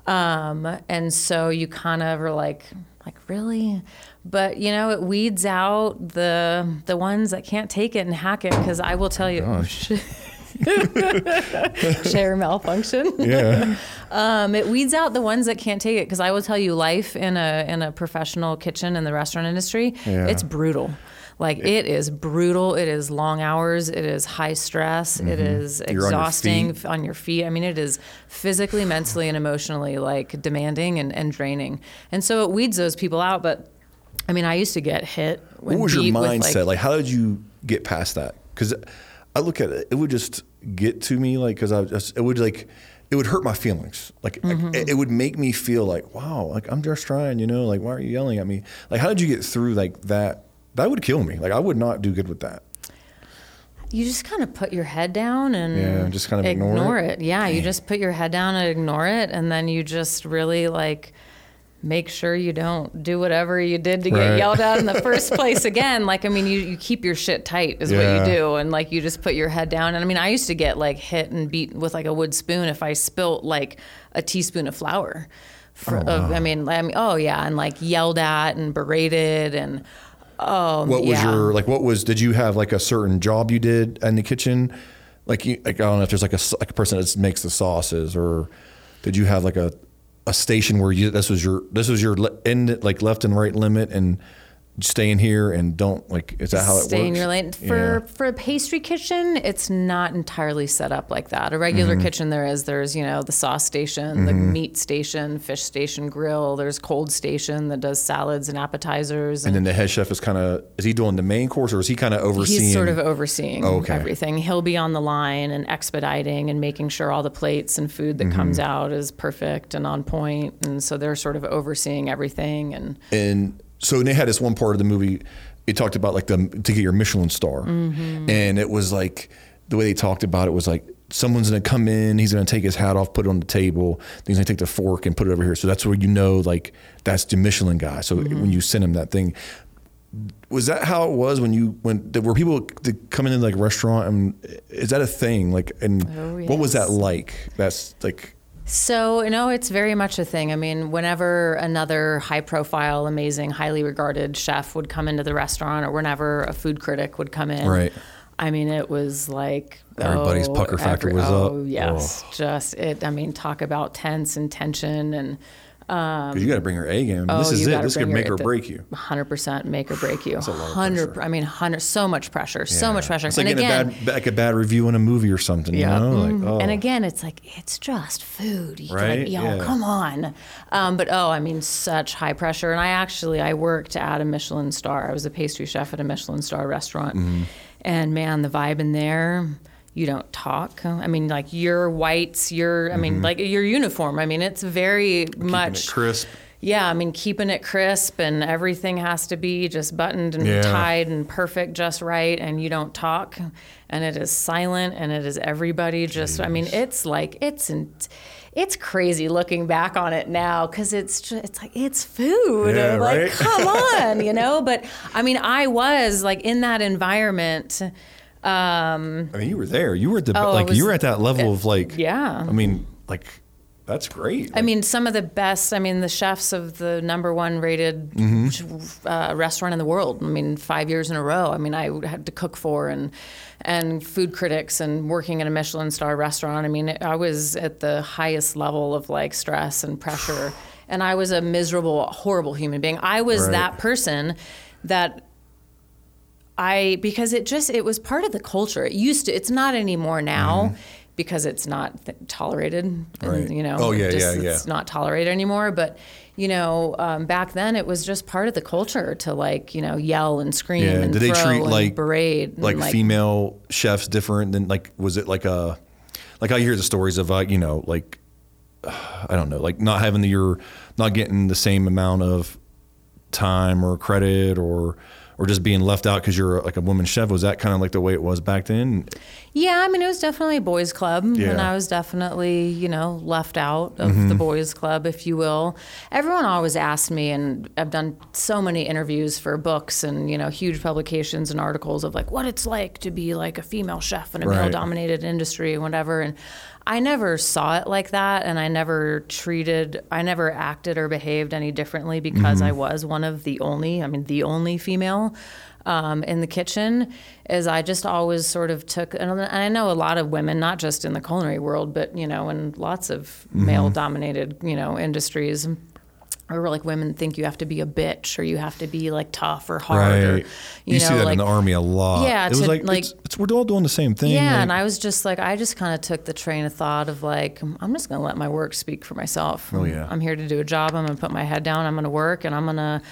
Um and so you kind of are like like really but you know it weeds out the the ones that can't take it and hack it because i will tell you share malfunction.
Yeah.
Um, it weeds out the ones that can't take it because I will tell you, life in a in a professional kitchen in the restaurant industry,
Yeah.
it's brutal. Like it is brutal. It is long hours. It is high stress. It is
Mm-hmm. You're on your
exhausting on your feet. I mean, it is physically, mentally, and emotionally like demanding and, and draining. And so it weeds those people out. But I mean, I used to get hit.
what was your mindset? Like, how did you get past that? Because I look at it, it would just get to me, like, because I just, it would like, it would hurt my feelings. Like,
Mm-hmm.
it, it would make me feel like, wow, like I'm just trying, you know, like, why are you yelling at me? Like, how did you get through like that? That would kill me. Like, I would not do good with that.
You just kind of put your head down and
Yeah, just kind of ignore it?
it. Yeah, you just put your head down and ignore it, and then you just really like make sure you don't do whatever you did to get
Right.
yelled at in the first place again. Like, I mean, you, you keep your shit tight is
Yeah.
what you do, and like you just put your head down. And I mean, I used to get like hit and beat with like a wood spoon if I spilt like a teaspoon of flour. For, oh, of, I mean, I mean, oh yeah, and like yelled at and berated and. Oh,
What was
yeah.
your like? What was? Did you have like a certain job you did in the kitchen? Like, you, like I don't know if there's like a, like a person that makes the sauces, or did you have like a a station where you this was your this was your end like left and right limit, and stay in here and don't like. Is that how it
stay
works?
in your lane. For
Yeah.
for a pastry kitchen, it's not entirely set up like that. A regular
Mm-hmm.
kitchen, there is there's you know the sauce station, the meat station, fish station, grill. There's cold station that does salads and appetizers.
And then the head chef is kind of is he doing the main course or is he kind of overseeing?
He's sort of overseeing
Oh, okay.
everything. He'll be on the line and expediting and making sure all the plates and food that
Mm-hmm.
comes out is perfect and on point. And so they're sort of overseeing everything. And
and so they had this one part of the movie. It talked about like the to get your Michelin star,
Mm-hmm.
and it was like the way they talked about it was like someone's gonna come in, he's gonna take his hat off, put it on the table, then he's gonna take the fork and put it over here. So that's where you know like that's the Michelin guy. So
Mm-hmm.
when you send him that thing. Was that how it was when you when were people coming come into like a restaurant and is that a thing like and
Oh,
what was that like? That's like
So, you know, it's very much a thing. I mean, whenever another high profile, amazing, highly regarded chef would come into the restaurant or whenever a food critic would come in.
Right.
I mean, it was like
Everybody's
oh,
pucker factor was up.
Oh, yes. Just it. I mean, talk about tense and tension and
because you got to bring your A game.
Oh,
this is it. This could make or break you.
100% make or break you.
a lot of
100. I mean 100 so much pressure. So
Yeah.
much pressure.
It's like
and again,
a bad, like a bad review in a movie or something.
Yeah.
You know, like oh,
And again, it's like it's just food. You
Right?
Like, Yo,
Yeah.
come on. Um, but oh, I mean, such high pressure. And I actually I worked at a Michelin star. I was a pastry chef at a Michelin star restaurant.
Mm-hmm.
And man, the vibe in there. You don't talk. I mean, like your whites, your I mean, like your uniform. I mean, it's very
Mm-hmm. keeping
much
it crisp.
yeah, I mean, keeping it crisp and everything has to be just buttoned and
Yeah.
tied and perfect, just right, and you don't talk, and it is silent, and it is everybody just. I mean, it's like it's in, it's crazy looking back on it now because it's just, it's like it's food.
Yeah,
like,
right?
come on, you know. But I mean, I was like in that environment. Um,
I mean, you were there. You were at the
Oh,
like
was-
you were at that level of like.
yeah.
I mean, like that's great.
I mean, some of the best. I mean, the chefs of the number one rated
Mm-hmm.
uh, restaurant in the world. I mean, five years in a row. I mean, I had to cook for and and food critics and working at a Michelin star restaurant. I mean, I was at the highest level of like stress and pressure, and I was a miserable, horrible human being. I was
Right.
that person that I because it just it was part of the culture. It used to. It's not anymore now because it's not th- tolerated. and,
Mm-hmm. Right.
you know.
Oh, yeah,
just,
yeah, yeah.
It's not tolerated anymore. But you know, um, back then it was just part of the culture to like you know yell and scream
Yeah.
and
Did they
throw
treat
and
like
berate and,
like, female chefs different than like was it like a like I hear the stories of uh, you know like I don't know like not having the your not getting the same amount of time or credit or or just being left out because you're like a woman chef was that kind of like the way it was back then
Yeah, I mean, it was definitely a boys' club, and
Yeah. Mm-hmm.
I was definitely, you know, left out of the boys' club, if you will. Everyone always asked me, and I've done so many interviews for books and you know, huge publications and articles of like what it's like to be like a female chef in a
Right.
male-dominated industry and whatever. And I never saw it like that, and I never treated, I never acted or behaved any differently because
Mm-hmm.
I was one of the only, I mean, the only female um, in the kitchen is I just always sort of took, and I know a lot of women, not just in the culinary world, but you know, in lots of
Mm-hmm.
male-dominated, you know, industries. Or like women think you have to be a bitch, or you have to be like tough or hard, or
right
you,
you,
know,
see that
like
in the army a lot
Yeah,
it was
to,
like,
like-
it's, it's we're all doing the same thing
yeah,
like-
and I was just like, I just kind of took the train of thought of like, I'm just going to let my work speak for myself.
Oh, yeah.
I'm here to do a job. I'm going to put my head down. I'm going to work, and I'm going to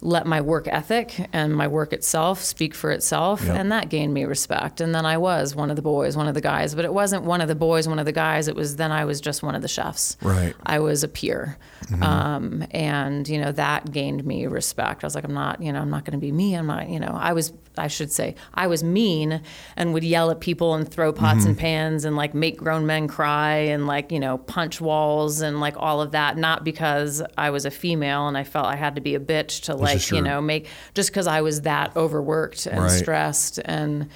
let my work ethic and my work itself speak for itself.
Yep.
And that gained me respect. And then I was one of the boys, one of the guys, but it wasn't one of the boys, one of the guys. It was then I was just one of the chefs.
Right.
I was a peer. Um, and, you know, that gained me respect. I was like, I'm not, you know, I'm not going to be me. I'm not, you know, I was, I should say, I was mean and would yell at people and throw pots and pans and like make grown men cry and like, you know, punch walls and like all of that. Not because I was a female and I felt I had to be a bitch to like,
just
you know, make, just because I was that overworked and
Right.
stressed and,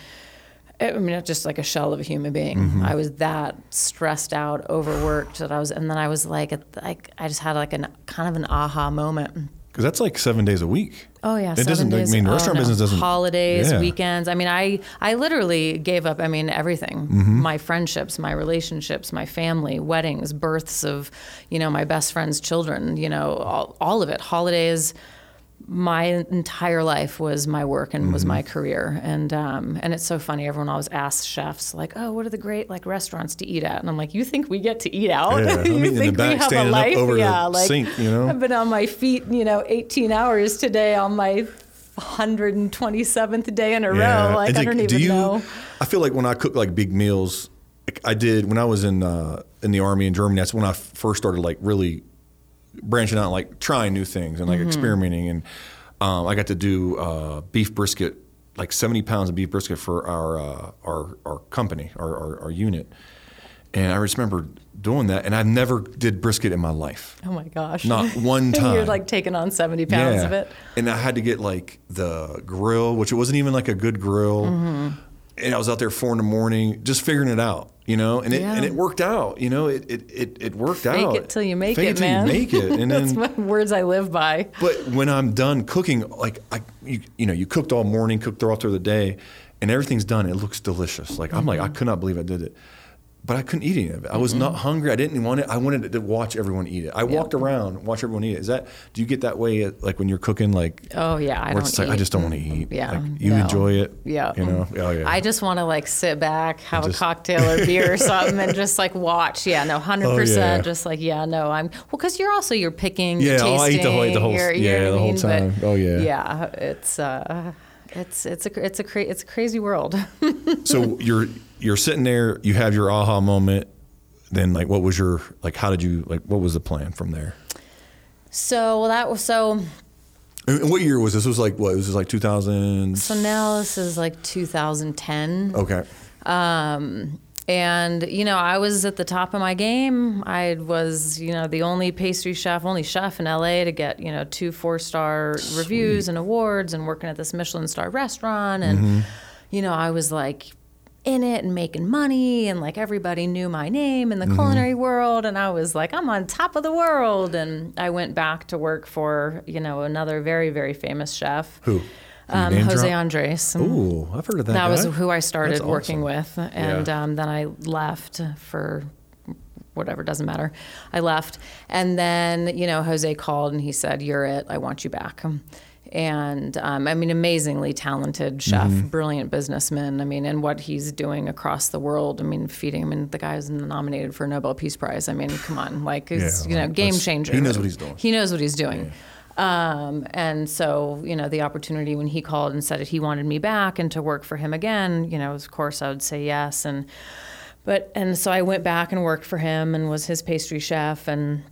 I mean, just like a shell of a human being.
Mm-hmm.
I was that stressed out, overworked that I was, and then I was like, like I just had like an kind of an aha moment.
because that's like seven days a week
Oh yeah,
it
seven
doesn't
days.
I mean
Oh,
restaurant
no.
business doesn't
holidays,
Yeah.
weekends. I mean, I I literally gave up. I mean, everything.
Mm-hmm.
My friendships, my relationships, my family, weddings, births of, you know, my best friend's children. You know, all, all of it. Holidays. My entire life was my work and was
Mm-hmm.
my career and um, and it's so funny everyone always asks chefs like oh what are the great like restaurants to eat at and I'm like you think we get to eat out
Yeah, I
you
mean,
think
back,
we have a life
over the
yeah like
sink, you know?
I've been on my feet you know 18 hours today on my 127th day in a row like I don't even
you,
know
I feel like when I cook like big meals, I did when I was in uh, in the army in Germany. That's when I first started like really branching out, like trying new things and like
Mm-hmm.
experimenting. And um, I got to do uh, beef brisket, like seventy pounds of beef brisket for our uh, our our company, our, our our unit. And I just remember doing that, and I never did brisket in my life.
oh my gosh
Not one time.
you're like taking on 70 pounds of it
And I had to get like the grill, which it wasn't even like a good grill.
Mm-hmm.
And I was out there four in the morning, just figuring it out, you know. And it
Yeah.
and it worked out, you know. It it it, it worked
Fake
out.
it till you make
Fake
it,
till
man.
You make it, and
That's
then.
my words I live by.
But when I'm done cooking, like I, you, you know, you cooked all morning, cooked all through the day, and everything's done. It looks delicious. Like I'm like, I could not believe I did it, but I couldn't eat any of it. I was not hungry. I didn't want it. I wanted to watch everyone eat it. I walked around, watch everyone eat it. Is that? Do you get that way? At, like when you're cooking, like
Oh yeah, I don't
it's like I just don't want to eat.
Yeah,
like, you
no.
enjoy it.
Yeah.
you know. Oh yeah.
I just want to like sit back, have
just-
a cocktail or beer or something, and just like watch. Yeah, no, hundred
Oh, yeah.
percent. Just like yeah, no, I'm well because you're also you're picking.
Yeah,
you're
oh, I eat the whole- the whole-
you're- you
yeah,
know
the whole
mean? But,
time. Oh, yeah.
Yeah, it's uh, it's it's a it's a cra- it's a crazy world.
so you're you're sitting there. You have your aha moment. Then like, what was your like? How did you like? What was the plan from there?
so well, that was so.
And what year was this? It was like what? It was like 2000.
So now this is like 2010.
Okay.
Um, and you know, I was at the top of my game. I was, you know, the only pastry chef, only chef in LA to get, you know, two four star reviews and awards, and working at this Michelin star restaurant. And you know, I was like in it and making money, and like everybody knew my name in the culinary world, and I was like, I'm on top of the world. And I went back to work for, you know, another very very famous chef.
Who?
Um, Jose
drop?
Andres.
Ooh, I've heard of that.
That was who I started
That's
working with, and
Yeah.
um, then I left for whatever doesn't matter. I left, and then you know Jose called and he said, "You're it. I want you back." And um, I mean, amazingly talented chef,
Mm-hmm.
brilliant businessman. I mean, and what he's doing across the world. I mean, feeding. I mean, the guy's nominated for a Nobel Peace Prize. I mean, come on, like, it's
Yeah,
you know, game changer.
he knows what he's doing.
He knows what he's doing. Um, and so, you know, the opportunity when he called and said that he wanted me back and to work for him again, you know, of course I would say yes. And, but, and so I went back and worked for him and was his pastry chef. And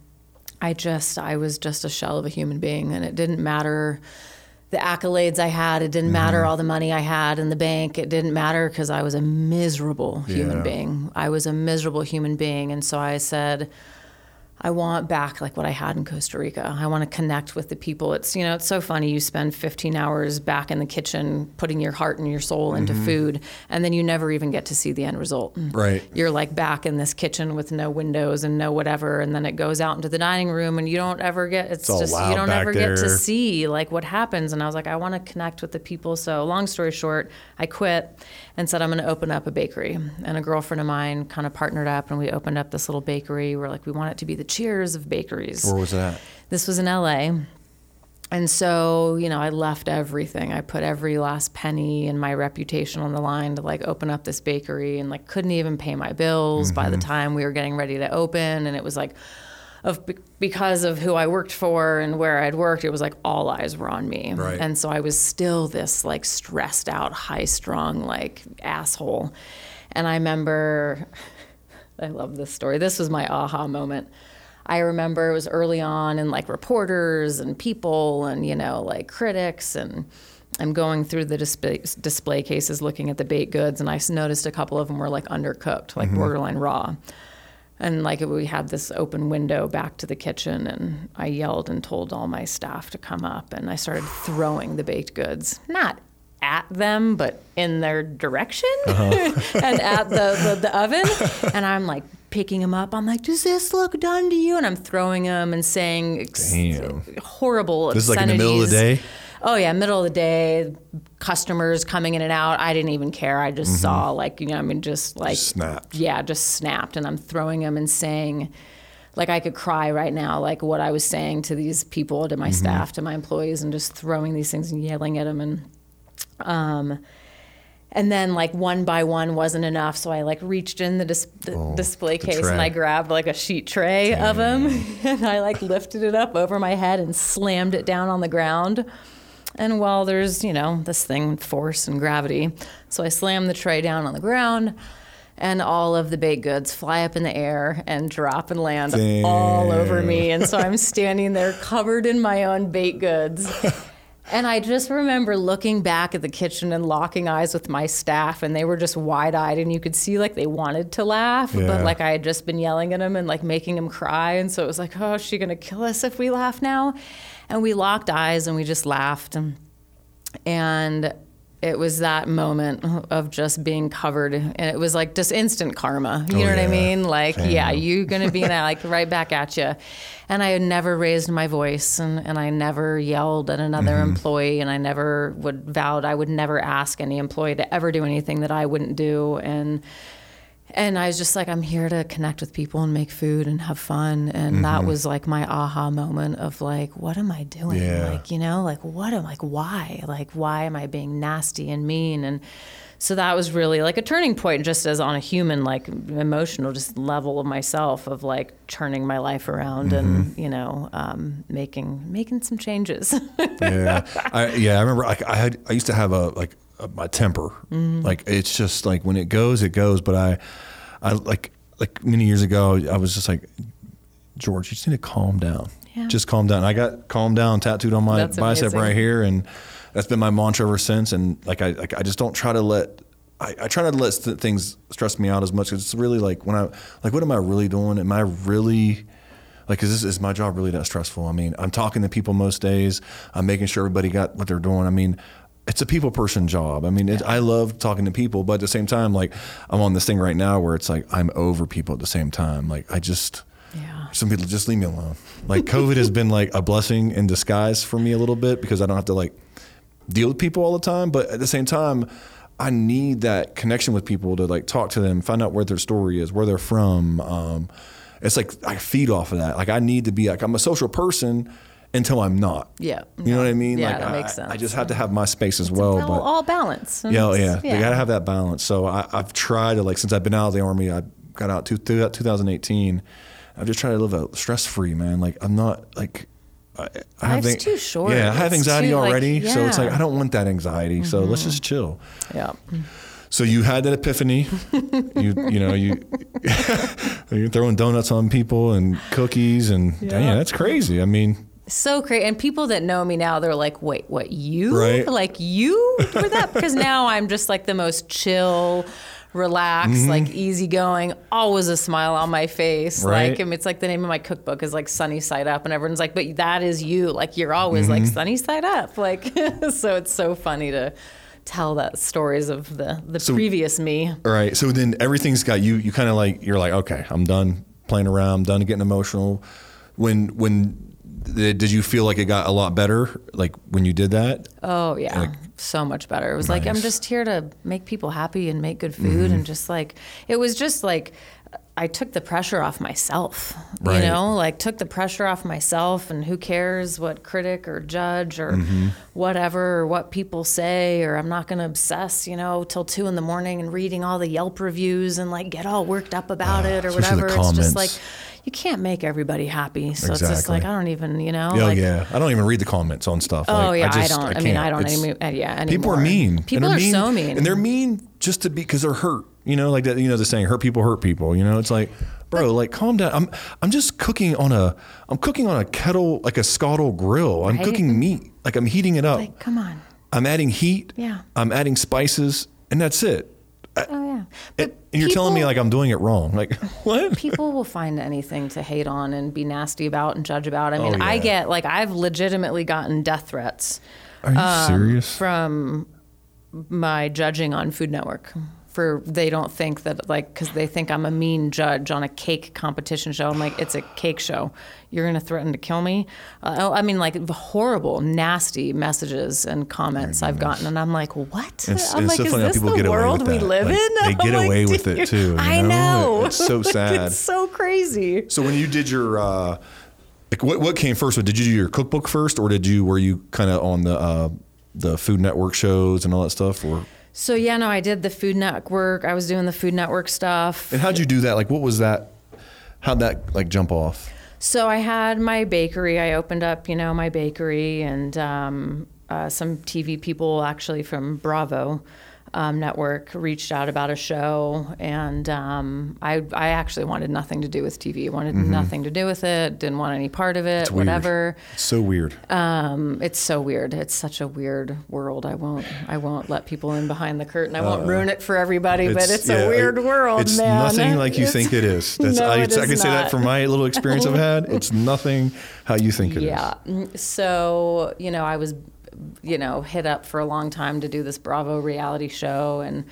I just, I was just a shell of a human being. And it didn't matter the accolades I had. It didn't matter mm-hmm. all the money I had in the bank. It didn't matter because I was a miserable human
Yeah.
being. I was a miserable human being. And so I said, I want back like what I had in Costa Rica. I want to connect with the people. It's you know, it's so funny. You spend 15 hours back in the kitchen putting your heart and your soul into food, and then you never even get to see the end result.
Right.
You're like back in this kitchen with no windows and no whatever, and then it goes out into the dining room, and you don't ever get. It's,
all
just you don't ever get to see like what happens. And I was like, I want to connect with the people. So long story short, I quit and said I'm going to open up a bakery. And a girlfriend of mine kind of partnered up, and we opened up this little bakery. We're like, we want it to be the cheers of bakeries.
Where was that?
This was in LA. And so, you know, I left everything. I put every last penny and my reputation on the line to like open up this bakery and like couldn't even pay my bills by the
Mm-hmm.
time we were getting ready to open. And it was like, of because of who I worked for and where I'd worked, it was like all eyes were on me.
Right.
And so I was still this like stressed out, high strung, like asshole. And I remember, I love this story. This was my aha moment. I remember it was early on, and like reporters and people, and you know, like critics, and I'm going through the display, display cases looking at the baked goods, and I noticed a couple of them were like undercooked, like mm-hmm. borderline raw. And like we had this open window back to the kitchen, and I yelled and told all my staff to come up, and I started throwing the baked goods, not at them, but in their direction uh-huh. and at the, the, the oven. And I'm like picking them up. I'm like, does this look done to you? And I'm throwing them and saying ex-
Damn.
horrible
This is like in the middle of the day.
Oh yeah, middle of the day, customers coming in and out. I didn't even care. I just saw like you know, I mean, just like
Snapped.
Yeah, just snapped, and I'm throwing them and saying, like I could cry right now, like what I was saying to these people, to my
Mm-hmm.
staff, to my employees, and just throwing these things and yelling at them. And, um, and then like one by one wasn't enough. So I like reached in the, dis- the
Oh,
display
the
case and. I grabbed like a sheet tray of them and I like lifted it up over my head and slammed it down on the ground. And while there's, you know, this thing, force and gravity. So I slam the tray down on the ground and all of the baked goods fly up in the air and drop and land all over me. And so I'm standing there covered in my own baked goods. And I just remember looking back at the kitchen and locking eyes with my staff, and they were just wide eyed, and you could see like they wanted to laugh,
Yeah.
but like I had just been yelling at them and like making them cry. And so it was like, oh, is she gonna kill us if we laugh now? And we locked eyes and we just laughed. And, and it was that moment of just being covered, and it was like just instant karma. You
Oh,
know what I mean? Like, yeah, you're gonna be like right back at you. And I had never raised my voice, and, and I never yelled at another
Mm-hmm.
employee, and I never would vowed I would never ask any employee to ever do anything that I wouldn't do. And and I was just like, I'm here to connect with people and make food and have fun. And
Mm-hmm.
that was like my aha moment of like, what am I doing?
Yeah.
Like, you know, like what am like why? Like why am I being nasty and mean? And so that was really like a turning point just as on a human, like emotional just level of myself of like turning my life around and,
Mm-hmm.
you know, um, making making some changes.
yeah, I, yeah. I remember like I had I used to have a like my temper. Like it's just like when it goes, it goes. But I, I like like many years ago, I was just like, George, you just need to calm down.
Yeah.
Just calm down. I got calm down tattooed on my
That's
bicep
amazing.
right here, and that's been my mantra ever since. And like I like I just don't try to let. I, I try not to let th- things stress me out as much because It's really like when I like, what am I really doing? Am I really like, is this is my job really that stressful? I mean, I'm talking to people most days. I'm making sure everybody got what they're doing. I mean, it's a people person job. I mean, it, I love talking to people, but at the same time, like I'm on this thing right now where it's like I'm over people at the same time. Like I just,
Yeah.
some people just leave me alone. Like COVID has been like a blessing in disguise for me a little bit because I don't have to like deal with people all the time. But at the same time, I need that connection with people to like talk to them, find out where their story is, where they're from. Um, it's like I feed off of that. Like I need to be like I'm a social person until I'm not.
Yeah.
You know what I mean?
Yeah,
like
that
I,
makes
I just have to have my space as well.
well,
but
all balance.
yeah, oh, yeah,
yeah.
they got to have that balance. So I, I've tried to like since I've been out of the army, I got out to, through 2018. I've just tried to live a stress free, man. Like I'm not like. I, I have
Life's too short.
Yeah, I have anxiety
too, like,
already, so it's like. I don't want that anxiety. So let's mm-hmm. just chill.
Yeah.
So you had that epiphany. you you know you you're throwing donuts on people and cookies and dang, that's crazy. I mean,
so great. And people that know me now, they're like, wait, what, you?
Right.
Like, you were that? Because now I'm just like the most chill, relaxed,
Mm-hmm.
like easygoing, always a smile on my face.
Right.
Like, I mean, it's like the name of my cookbook is like Sunny Side Up. And everyone's like, but that is you. Like, you're always like
Mm-hmm.
sunny side up. Like, so it's so funny to tell that stories of the, the previous me.
all right. So then everything's got you. You kind of like you're like, okay, I'm done playing around. I'm done getting emotional. When when did you feel like it got a lot better? Like when you did that?
Oh yeah,
Like-
so much better. It was like I'm
Mm-hmm.
just here to make people happy and make good food, and just like it was just like I took the pressure off myself.
Right.
You know, like took the pressure off myself, and who cares what critic or judge or
Mm-hmm.
whatever or what people say, or I'm not going to obsess, you know, till two in the morning and reading all the Yelp reviews and like get all worked up about it or whatever. It's just like. You can't make everybody happy. So it's just like I don't even, you know,
Oh
like
yeah, I don't even read the comments on stuff.
Oh
Like,
yeah, I,
just-
don't. I, mean,
can't.
I don't. Any, yeah, anymore.
People are mean. and
People
they're
are so mean.
and they're mean just to be because they're hurt. You know, like that. You know the saying, "Hurt people hurt people." You know, it's like, bro, like calm down. I'm I'm just cooking on a I'm cooking on a kettle like a scuttle grill. I'm
Right.
cooking meat. Like I'm heating it up.
like, come on.
I'm adding heat.
Yeah.
I'm adding spices, and that's it.
Oh yeah. But
and you're telling me like I'm doing it wrong. Like what?
people will find anything to hate on and be nasty about and judge about. I oh, mean,
Oh,
I get like I've legitimately gotten death threats
Are you um, serious?
from my judging on Food Network. For they don't think that like because they think I'm a mean judge on a cake competition show. I'm like it's a cake show. You're gonna threaten to kill me. Uh, oh, I mean like horrible, nasty messages and comments I've gotten, and I'm like, what?
It's,
I'm
it's
like, is this the world we live
Like,
in?
They
I'm
get
like,
away with it too. you
I know.
It's so sad.
it's so crazy. crazy.
So when you did your, uh, like, what what came first? Did you do your cookbook first, or did you were you kind of on the uh, the Food Network shows and all that stuff, or?
So yeah, no, I did the Food Network. I was doing the Food Network stuff.
And how'd you do that? Like, what was that? How'd that like jump off?
So I had my bakery. I opened up, you know, my bakery, and um, uh, some TV people actually from Bravo um, network reached out about a show, and um, I I actually wanted nothing to do with TV. Wanted nothing to do with it. Didn't want any part of it.
Mm-hmm. weird.
whatever.
It's so weird.
Um, it's so weird. It's such a weird world. I won't I won't let people in behind the curtain. I won't ruin it for everybody. but it's
yeah,
a weird world,
It's
man.
nothing like you
It's-
think it is. That's,
No,
I,
it
I can
is
say that from my little experience I've had. It's nothing how you think it is.
Yeah. So, you know, I was, you know, hit up for a long time to do this Bravo reality show and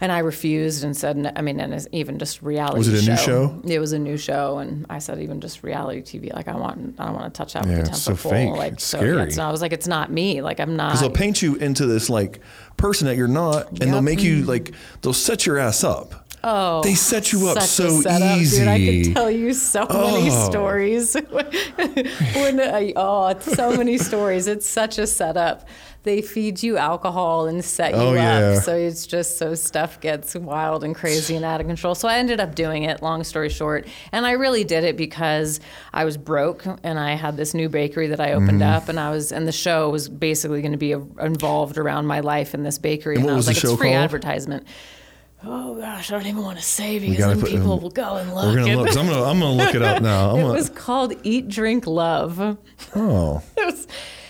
and I refused and said, I mean, and even just reality.
Was it a new show?
It was a new show, and I said, even just reality TV. Like, I want, I don't want to touch that
Yeah,
with a
it's so
foot
fake.
Like,
It's
so
scary.
Yeah, so I was like, it's not me. Like, I'm not.
Because they'll paint you into this like person that you're not, and they'll make you mm. like they'll set your ass up.
Oh,
They set you up so
setup,
easy.
Dude, I could tell you so many
Oh.
stories. when I, oh, so many stories. It's such a setup. They feed you alcohol and set you
Oh, yeah.
up. So it's just so stuff gets wild and crazy and out of control. So I ended up doing it, long story short. And I really did it because I was broke and I had this new bakery that I opened
Mm-hmm.
up and I was and the show was basically going to be involved around my life in this bakery.
And what
I
was
was
the
like,
show
it's free
called?
advertisement. Oh gosh, I don't even want to say because then
put-
people will go and look.
We're gonna
It-
look. I'm gonna I'm gonna look it up now. I'm
it
gonna,
was called Eat, Drink, Love.
Oh.
It was,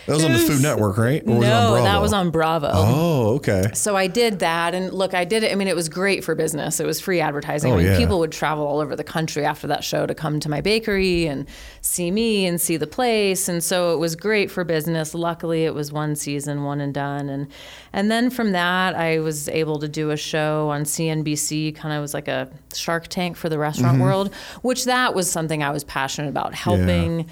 that was on the Food Network, right? Or was
no,
Bravo?
that was on Bravo.
Oh, okay.
So I did that, and look, I did it. I mean, it was great for business. It was free advertising.
Oh,
I mean,
yeah.
people would travel all over the country after that show to come to my bakery and see me and see the place, and so it was great for business. Luckily, it was one season, one and done, and and then from that, I was able to do a show on CNBC. Kind of was like a Shark Tank for the restaurant
Mm-hmm.
world, which that was something I was passionate about helping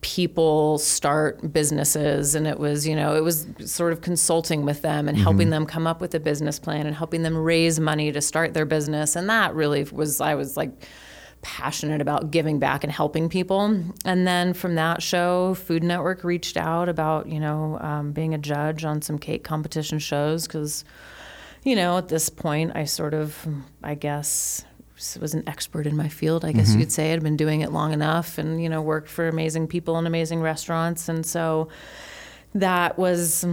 people start businesses and it was you know it was sort of consulting with them and helping them come up with a business plan and helping them raise money to start their business. And that really was i was like passionate about giving back and helping people. And then from that show food network reached out about you know um, being a judge on some cake competition shows because you know, at this point, I sort of, I guess, was an expert in my field. I guess mm-hmm. you'd say I'd been doing it long enough, and you know, worked for amazing people in amazing restaurants, and so that was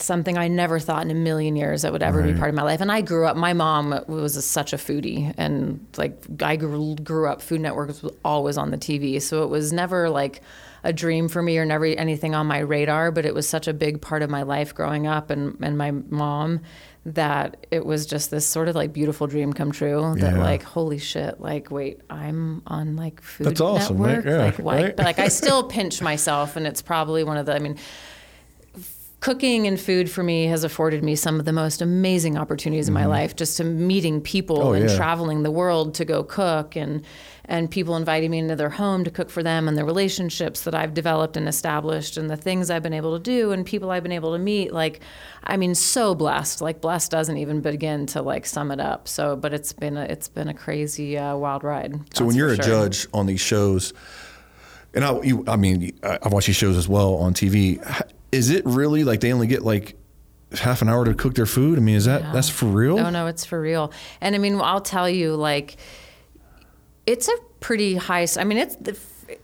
something I never thought in a million years that would ever be part of my life. And I grew up. My mom was a, such a foodie, and like I grew, grew up. Food Network was always on the TV, so it was never like a dream for me or never anything on my radar. But it was such a big part of my life growing up, and and my mom that it was just this sort of like beautiful dream come true that
Yeah.
like holy shit like wait i'm on like food
That's awesome, right?
network
Yeah,
like what
right?
but like i still pinch myself and it's probably one of the i mean cooking and food for me has afforded me some of the most amazing opportunities in my life just to meeting people
Mm-hmm. Oh,
and
yeah.
traveling the world to go cook and and people inviting me into their home to cook for them and the relationships that I've developed and established and the things I've been able to do and people I've been able to meet like I mean so blessed like blessed doesn't even begin to like sum it up so but it's been a, it's been a crazy uh, wild ride
So when you're a
sure.
judge on these shows, and I, you, I mean, I- I've watched these shows as well on TV. Is it really like they only get like half an hour to cook their food? I mean, is that that's for real?
No, no, it's for real. And I mean, I'll tell you, like, it's a pretty high. I mean, it's. The,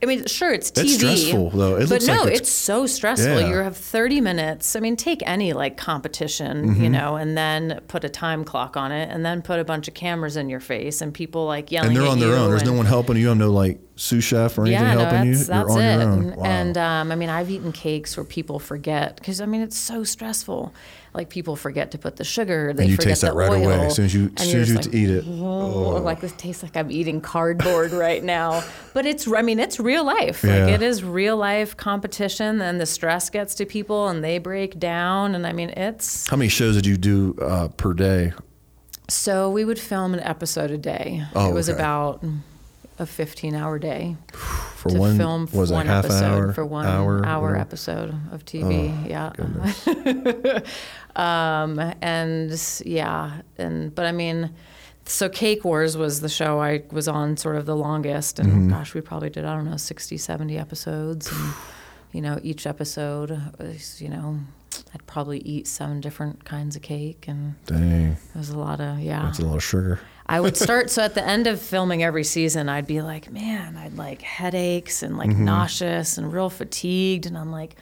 I mean, sure, it's TV.
It's stressful, though. It
but no,
like
it's,
it's-
so stressful.
Yeah.
You have 30 minutes. I mean, take any like competition,
Mm-hmm.
you know, and then put a time clock on it, and then put a bunch of cameras in your face, and people like yelling
and they're on their own. There's no one helping you. Have no like sous chef or anything
yeah, no,
helping
that's,
you.
that's
you're on
it.
your own.
And,
Wow.
and um, I mean, I've eaten cakes where people forget because I mean, it's so stressful. Like people forget to put the sugar. They and
you
forget
taste that
the
right away as soon as you- as soon as you
like,
eat it.
"Oh," like this tastes like I'm eating cardboard right now. But it's, I mean, it's real life.
Yeah.
Like it is real life competition, and the stress gets to people, and they break down. And I mean, it's
How many shows did you do uh, per day?
so we would film an episode a day.
Oh,
it was
okay.
about a 15 hour day
For
to
one,
film
was
one
half
episode
hour
for one
hour,
hour, episode of TV. yeah. um, and yeah, and but I mean, so Cake Wars was the show I was on sort of the longest. And
Mm-hmm.
gosh, we probably did, I don't know, 60, 70 episodes. And, you know, each episode was, you know, I'd probably eat seven different kinds of cake. And
Dang,
it was a lot of, yeah.
that's a lot of sugar.
I would start so at the end of filming every season, I'd be like, man, I'd like headaches and like mm-hmm. nauseous and real fatigued, and I'm like,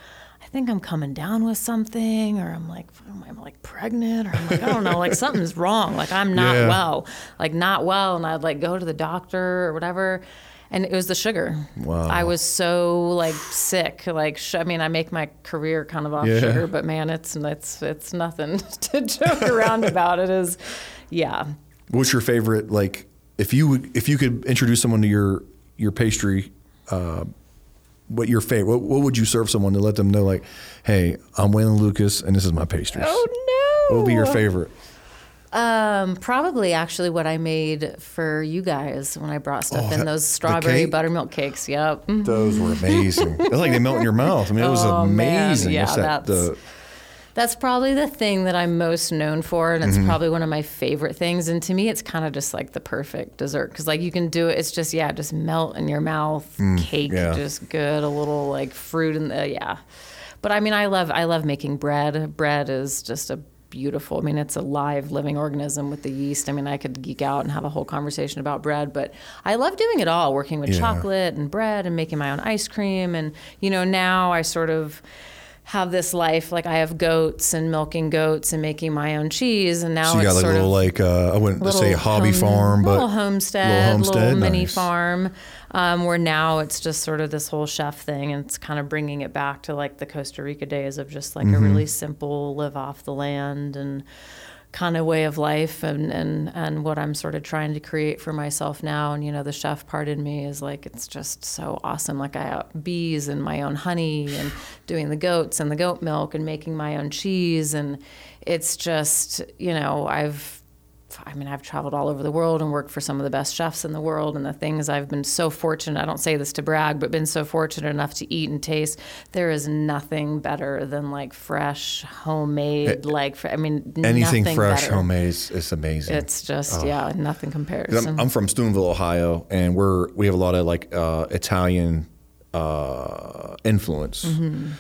I think I'm coming down with something, or I'm like, I'm like pregnant, or I'm like, I don't know, like something's wrong, like I'm not
Yeah.
well, like not well, and I'd like go to the doctor or whatever. And it was the sugar.
Wow.
I was so like sick. Like sh- I mean, I make my career kind of off
Yeah.
sugar, but man, it's it's it's nothing to joke around about. It is, yeah.
What's your favorite? Like, if you if you could introduce someone to your your pastry, uh, what your favorite? What, what would you serve someone to let them know? Like, hey, I'm Waylynn Lucas, and this is my pastries.
Oh no!
What would be your favorite?
Um, probably actually what I made for you guys when I brought stuff
Oh,
in
that-
those strawberry buttermilk cakes. Yep.
Those were amazing. It's like they melt in your mouth. I mean, it was
Oh, man.
amazing.
Yeah,
that?
that's-
The,
That's probably the thing that I'm most known for, and it's
Mm-hmm.
probably one of my favorite things. And to me, it's kind of just like the perfect dessert because, like, you can do it. It's just yeah, just melt in your mouth, cake,
Mm, yeah.
just good. A little like fruit in the yeah. But I mean, I love I love making bread. Bread is just a beautiful. I mean, it's a live, living organism with the yeast. I mean, I could geek out and have a whole conversation about bread, but I love doing it all. Working with
Yeah.
chocolate and bread and making my own ice cream, and you know, now I sort of have this life like I have goats and milking goats and making my own cheese, and now
so you
it's
got like a
sort
little
of
like uh, I wouldn't say hobby
home-
farm, but
little homestead,
little homestead,
mini
nice.
farm. Um, where now it's just sort of this whole chef thing, and it's kind of bringing it back to like the Costa Rica days of just like
Mm-hmm.
a really simple live off the land and kind of way of life and, and and what I'm sort of trying to create for myself now. And you know the chef part in me is like it's just so awesome. Like I have bees and my own honey and doing the goats and the goat milk and making my own cheese. And it's just you know I've I mean, I've traveled all over the world and worked for some of the best chefs in the world. And the things I've been so fortunate, I don't say this to brag, but been so fortunate enough to eat and taste, there is nothing better than like fresh, homemade, like, fr- I mean,
anything fresh,
better.
homemade, is, is amazing.
It's just, yeah, nothing compares.
I'm, I'm from Steubenville, Ohio, and we're we have a lot of like uh, Italian uh, influence.
Mm-hmm.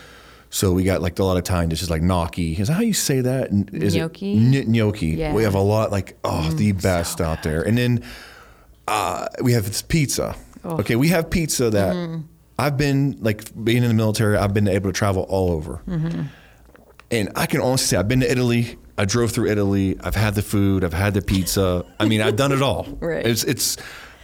So we got like a lot of time. Italian dishes like gnocchi. Is that how you say that? N-
Gnocchi?
It, Gn- gnocchi.
Yeah. Mm,
We have a lot like oh the best out there, and then uh, we have this pizza.
Oh.
Okay, we have pizza that
Mm-hmm.
I've been like being in the military. I've been able to travel all over.
Mm-hmm.
And I can honestly say I've been to Italy. I drove through Italy. I've had the food. I've had the pizza. I mean, I've done it all.
Right.
It's it's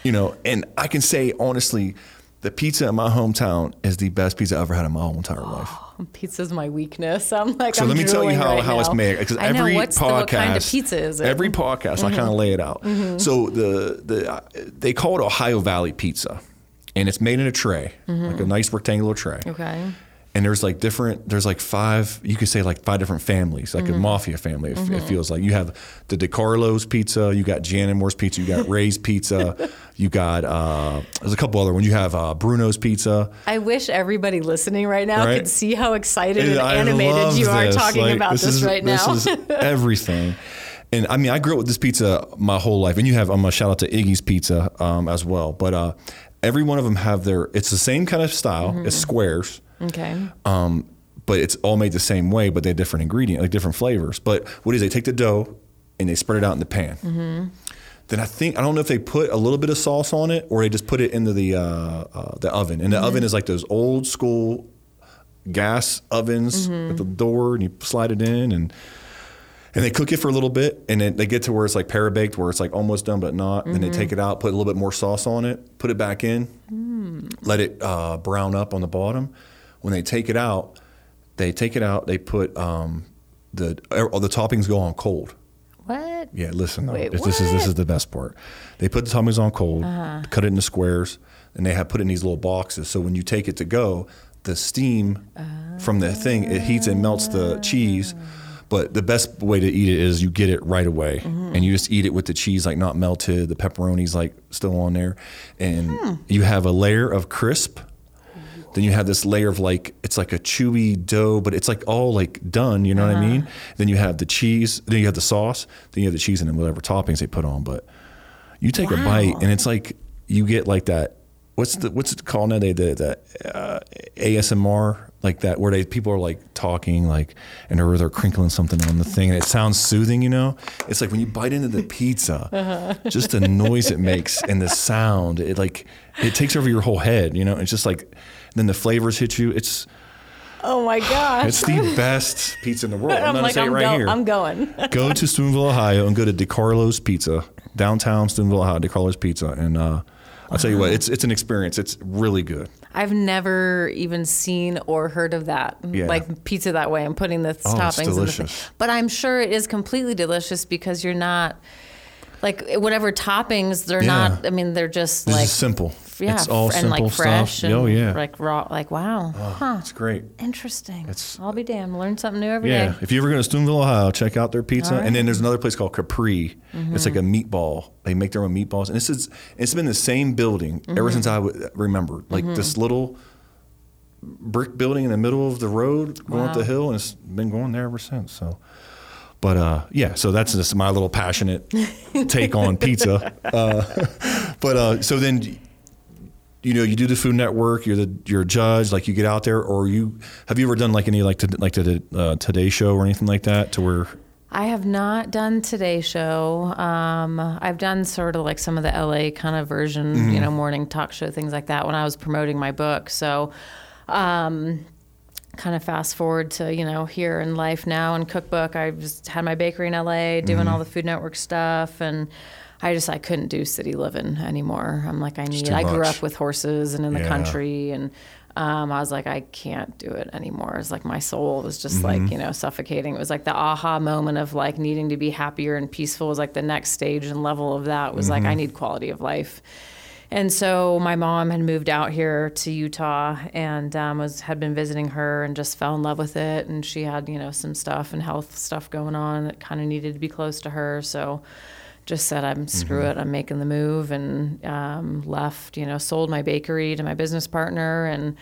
you know, and I can say honestly, the pizza in my hometown is the best pizza I ever had in my whole entire life.
Pizza's my weakness. I'm like,
So
I'm
let me tell you how,
right
how it's made because
know,
every
the,
podcast,
what kind of pizza is it? Mm-hmm.
every podcast, I kind of lay it out. So the the uh, they call it Ohio Valley Pizza, and it's made in a tray, like a nice rectangular tray.
Mm-hmm. Okay.
And there's like different, there's like five, you could say like five different families, like
Mm-hmm.
a mafia family. It, it feels like you have the DiCarlo's pizza, you got Jan Moore's pizza, you got Ray's pizza, you got uh, there's a couple other ones. You have uh, Bruno's pizza.
I wish everybody listening right now
Right?
could see how excited and animated you are
this.
talking
Like,
about this,
is,
right now.
This is everything. And I mean, I grew up with this pizza my whole life. And you have, I'm going to shout out to Iggy's Pizza um, as well. But uh, every one of them have their, it's the same kind of style.
Mm-hmm.
It's squares.
okay.
Um, but it's all made the same way, but they have different ingredients, like different flavors. But what is they take the dough and they spread it out in the pan.
Mm-hmm.
Then I think I don't know if they put a little bit of sauce on it or they just put it into the uh, uh, the oven. And the
Mm-hmm.
oven is like those old school gas ovens
Mm-hmm.
with the door, and you slide it in and. And they cook it for a little bit, and then they get to where it's like parabaked, where it's like almost done but not. Then they
Mm-hmm.
take it out, put a little bit more sauce on it, put it back in,
Mm.
let it uh, brown up on the bottom. When they take it out, they take it out. They put um, the all the toppings go on cold.
What?
Yeah, listen. though,
Wait,
this this is this?
Uh-huh.
is the best part. They put the toppings on cold, cut it into squares, and they have put it in these little boxes. So when you take it to go, the steam from the thing it heats and melts the cheese. But the best way to eat it is you get it right away,
Mm-hmm.
and you just eat it with the cheese like not melted, the pepperoni's like still on there, and
Hmm.
you have a layer of crisp. Then you have this layer of like it's like a chewy dough, but it's like all like done. You know what I
Uh-huh.
mean? Then you have the cheese. Then you have the sauce. Then you have the cheese and then whatever toppings they put on. But You take a bite, and it's like you get like that. What's the what's it called now? They the, the uh, ASMR like that where they people are like talking like and or they're crinkling something on the thing and it sounds soothing. You know, it's like when you bite into the pizza,
Uh-huh.
just the noise it makes and the sound. It like it takes over your whole head. You know, it's just like then the flavors hit you. It's
Oh my gosh.
it's the best pizza in the world. I'm,
I'm
gonna
like,
say
I'm,
right
go-
here.
I'm going.
Go to Steubenville, Ohio, and go to DiCarlo's Pizza, downtown Steubenville, Ohio, DiCarlo's Pizza, and uh, I'll tell you what, it's it's an experience. It's really good.
I've never even seen or heard of that,
Yeah.
like pizza that way. I'm putting the
Oh,
toppings in the thing.
delicious.
But I'm sure it is completely delicious because you're not like whatever toppings. They're
Yeah.
not. I mean, they're just
It's
like
simple.
Yeah,
it's all
and
simple
like fresh
stuff.
and
oh yeah,
like raw. Like wow, huh?
it's great.
Interesting.
It's-
I'll be damned. Learn something new every day.
Yeah, if you ever go to Steubenville, Ohio, check out their pizza.
Right. Mm-hmm.
And then there's another place called Capri. It's like a meatball. They make their own meatballs, and this is it's been the same building
Mm-hmm.
ever since I w- remember. Like this little brick building in the middle of the road going up the hill, and it's been going there ever since. So. But uh, yeah, so that's just my little passionate take on pizza. Uh, but uh, so then, you know, you do the Food Network. You're the you're a judge. Like you get out there, or you have you ever done like any like to, like the uh, Today Show or anything like that, to where
I have not done Today Show. Um, I've done sort of like some of the LA kind of version,
Mm-hmm.
you know, morning talk show things like that when I was promoting my book. So, um, kind of fast forward to you know here in life now and cookbook. I just had my bakery in LA, doing
Mm-hmm.
all the Food Network stuff, and I just I couldn't do city living anymore. I'm like I need. I grew up with horses and in the
Yeah.
country and. Um, I was like, I can't do it anymore. It's like my soul was just like, you know, suffocating. It was like the aha moment of like needing to be happier and peaceful was like the next stage and level of that was like, I need quality of life. And so my mom had moved out here to Utah and um, was had been visiting her and just fell in love with it. And she had you know some stuff and health stuff going on that kind of needed to be close to her. So just said I'm screw it. I'm making the move and um, left. You know, sold my bakery to my business partner and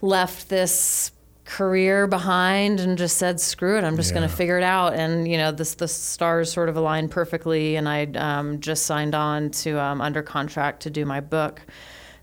left this career behind and just said screw it i'm just going to figure it out and you know this the stars sort of aligned perfectly and i um, just signed on to um, under contract to do my book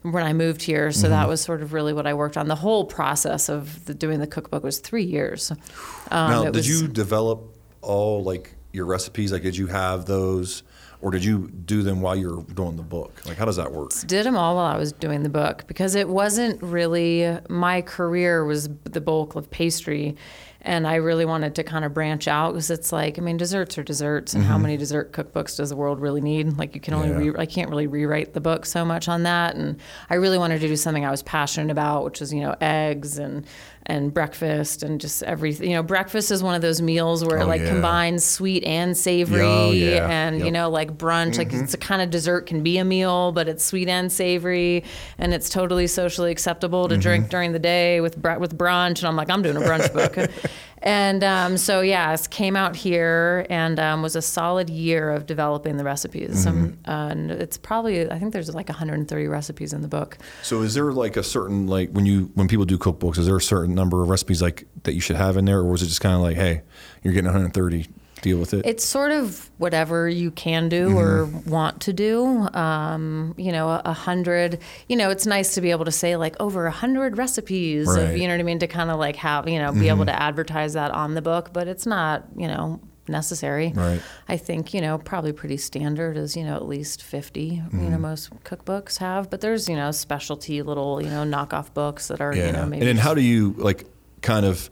when i moved here so
Mm-hmm.
that was sort of really what i worked on the whole process of the, doing the cookbook was three years um,
now did
was-
you develop all like your recipes? Like did you have those, or did you do them while you're doing the book? Like how does that work?
did them all while I was doing the book because it wasn't really my career was the bulk of pastry and I really wanted to kind of branch out because it's like I mean desserts are desserts and how many dessert cookbooks does the world really need like you can only
Mm-hmm. Yeah.
re- I can't really rewrite the book so much on that and I really wanted to do something I was passionate about which is you know eggs and and breakfast and just everything you know breakfast is one of those meals where
Oh,
it like
yeah.
combines sweet and savory
Oh, yeah.
and you know like brunch like mm-hmm. it's a kind of dessert can be a meal but it's sweet and savory and it's totally socially acceptable to mm-hmm. drink during the day with with brunch. And I'm like I'm doing a brunch book and um, so yeah it came out here and um, was a solid year of developing the recipes. Um, and it's probably I think there's like 130 recipes in the book.
So is there like a certain like when you when people do cookbooks, is there a certain number of recipes like that you should have in there, or was it just kind of like, hey, you're getting 130, deal with it?
It's sort of whatever you can do or want to do. Um, you know, a, a hundred. You know, it's nice to be able to say like over a hundred recipes. Of, you know what I mean? To kind of like have you know be able to advertise that on the book, but it's not you know necessary.
Right.
I think you know probably pretty standard is you know at least 50 You know most cookbooks have, but there's you know specialty little you know knockoff books that are you know maybe.
and then how do you like kind of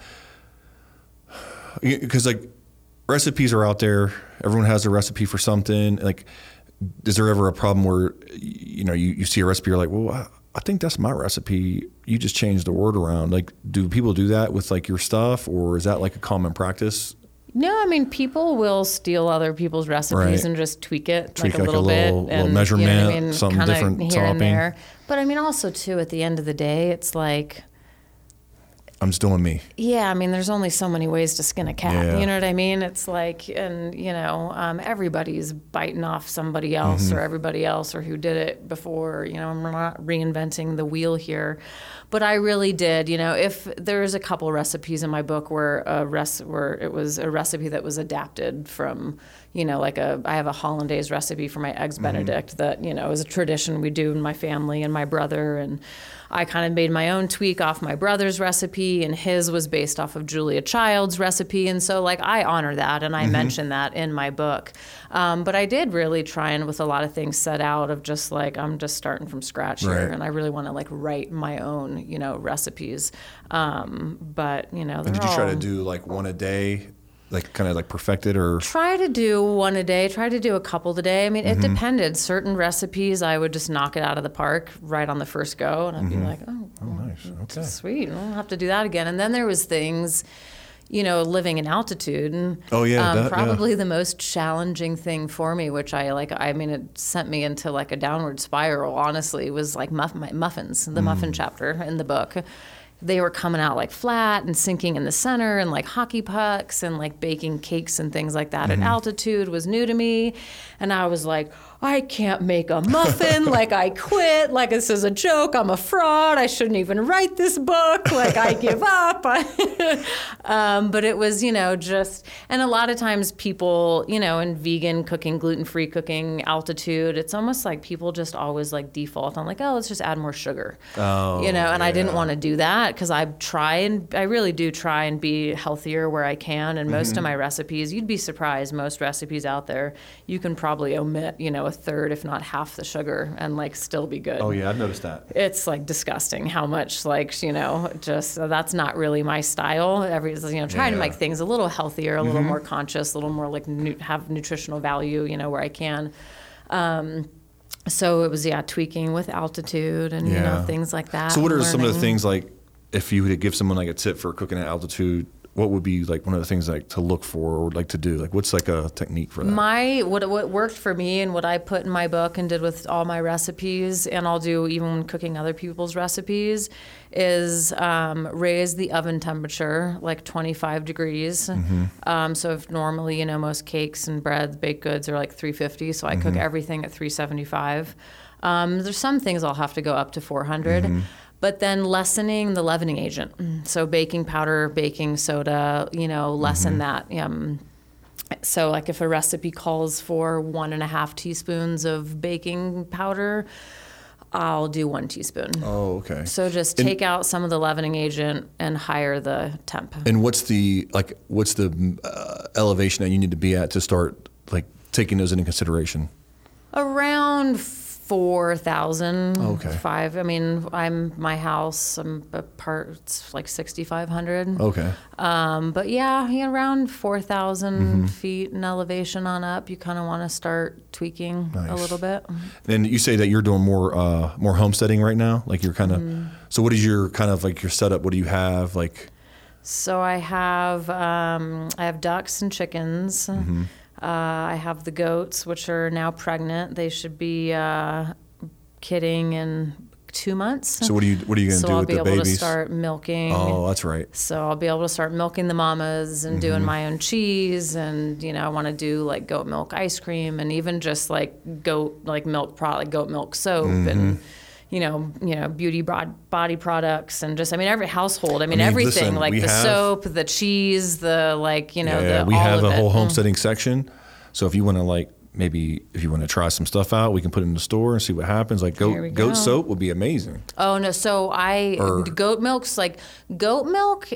because like recipes are out there everyone has a recipe for something like is there ever a problem where you know you, you see a recipe you're like well I, I think that's my recipe you just changed the word around like do people do that with like your stuff or is that like a common practice
No, I mean people will steal other people's recipes
Right.
and just tweak it
Tweak
like a
like a
little
little-
bit
little
and
measurement,
you know I mean?
something different
here
topping.
and there. But I mean also too at the end of the day it's like
i'm just doing me
yeah, I mean there's only so many ways to skin a cat.
Yeah.
You know what I mean? It's like and you know, um, everybody's biting off somebody else
Mm-hmm.
or everybody else or who did it before. You know, I'm not reinventing the wheel here. But I really did, you know, if there's a couple recipes in my book where a res- where it was a recipe that was adapted from, you know, like a I have a hollandaise recipe for my eggs
Mm-hmm.
Benedict that you know is a tradition we do in my family and my brother and. I kind of made my own tweak off my brother's recipe, and his was based off of Julia Child's recipe. And so, like, I honor that and I
Mm-hmm.
mention that in my book. Um, but I did really try and, with a lot of things, set out of just like, I'm just starting from scratch here. And I really want to, like, write my own, you know, recipes. Um, but, you know,
And did you try to do like one a day, like kind of like perfected or?
try to do one a day try to do a couple a day i mean it
Mm-hmm.
depended certain recipes i would just knock it out of the park right on the first go and i'd
Mm-hmm.
be like oh,
Oh, nice. Okay.
sweet i don't have to do that again and then there was things you know living in altitude and
Oh, yeah,
um,
that- yeah.
probably the most challenging thing for me which i like i mean it sent me into like a downward spiral honestly was like muff, my muffins the
Mm.
muffin chapter in the book they were coming out like flat and sinking in the center and like hockey pucks and like baking cakes and things like that
Mm-hmm.
at altitude was new to me and i was like i can't make a muffin like i quit like this is a joke i'm a fraud i shouldn't even write this book like i give up. Um, but it was you know just and a lot of times people you know in vegan cooking gluten-free cooking altitude it's almost like people just always like default on like oh let's just add more sugar.
Oh,
you know and i didn't want to do that because i try and i really do try and be healthier where i can and most
Mm-hmm.
of my recipes you'd be surprised most recipes out there you can probably omit you know a third if not half the sugar and like still be good
Oh yeah, I've noticed that.
it's like disgusting how much like you know just that's not really my style every you know trying to
Yeah. Mm-hmm.
make things a little healthier a little more conscious a little more like nu- have nutritional value you know where i can um, so it was yeah tweaking with altitude and you know things like that
So what are
and
some of the things like if you were to give someone like a tip for cooking at altitude? What would be like one of the things like to look for or like to do? Like what's like a technique for that?
My what what worked for me and what I put in my book and did with all my recipes, and I'll do even when cooking other people's recipes, is um, raise the oven temperature like 25 degrees. Um, so if normally you know most cakes and bread, baked goods are like 350, so I cook everything at 375. Um, there's some things I'll have to go up to 400. But then lessening the leavening agent, so baking powder, baking soda, you know, lessen that. Um, so, like if a recipe calls for one and a half teaspoons of baking powder, I'll do one teaspoon.
oh, okay.
So just
And-
take out some of the leavening agent and higher the temp.
And what's the like? What's the uh, elevation that you need to be at to start like taking those into consideration?
Around four thousand.
Okay.
Five. I mean, I'm my house. I'm a part. It's like sixty five hundred.
Okay.
Um, but yeah, yeah, around 4,000
Mm-hmm.
feet in elevation on up, you kind of want to start tweaking a little bit.
And you say that you're doing more uh, more homesteading right now. Like you're kind of.
Mm-hmm.
So what is your kind of like your setup? What do you have? Like
So I have um, I have ducks and chickens.
Mm-hmm.
Uh, I have the goats, which are now pregnant. They should be uh, kidding in two months.
so what are you what are you going to do?
So
do
I'll
with
be able to start milking.
Oh, that's right.
So I'll be able to start milking the mamas and doing my own cheese, and you know I want to do like goat milk ice cream, and even just like goat like milk product, like goat milk soap, and you know you know beauty broad body products, and just I mean every household. I mean,
mean,
everything
listen,
like the
have-
soap, the cheese, the like you know
yeah,
the
we
all
have a whole
it. Mm.
homesteading section. So if you want to like maybe if you want to try some stuff out, we can put it in the store and see what happens. Like goat
go.
goat soap would be amazing.
Oh no! So I
Or-
goat milk's like goat milk.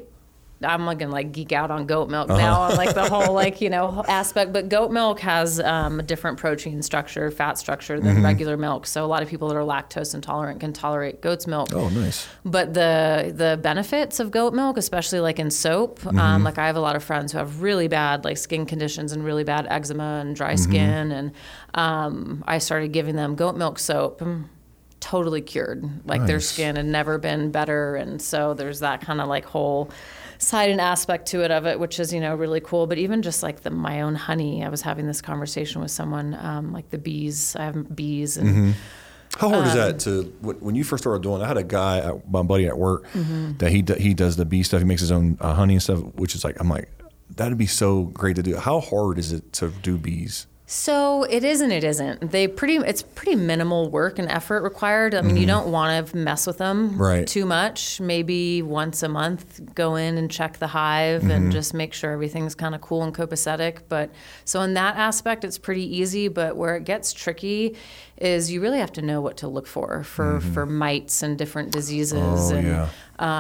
I'm like gonna like geek out on goat milk
Uh-huh.
now on like the whole like you know aspect. But goat milk has um, a different protein structure, fat structure than
Mm-hmm.
regular milk. So a lot of people that are lactose intolerant can tolerate goat's milk.
Oh, nice.
But the the benefits of goat milk, especially like in soap,
Mm-hmm.
um, like I have a lot of friends who have really bad like skin conditions and really bad eczema and dry
Mm-hmm.
skin, and um, I started giving them goat milk soap. mm, Totally cured. Like their skin had never been better, and so there's that kind of like whole side and aspect to it of it, which is you know really cool. But even just like the my own honey, I was having this conversation with someone um, like the bees. I have bees and.
Mm-hmm. How hard is
Um,
that to when when you first started doing? I had a guy, at, my buddy at work,
Mm-hmm.
that he he does the bee stuff. He makes his own uh, honey and stuff, which is like I'm like that'd be so great to do. How hard is it to do bees?
So it is and it isn't. They pretty it's pretty minimal work and effort required. I mean, you don't want to mess with them
Mm-hmm. Right.
too much. Maybe once a month, go in and check the hive
Mm-hmm.
and just make sure everything's kind of cool and copacetic. But so in that aspect, it's pretty easy. But where it gets tricky is you really have to know what to look for for for mites and different diseases.
Mm-hmm. Oh,
and,
yeah.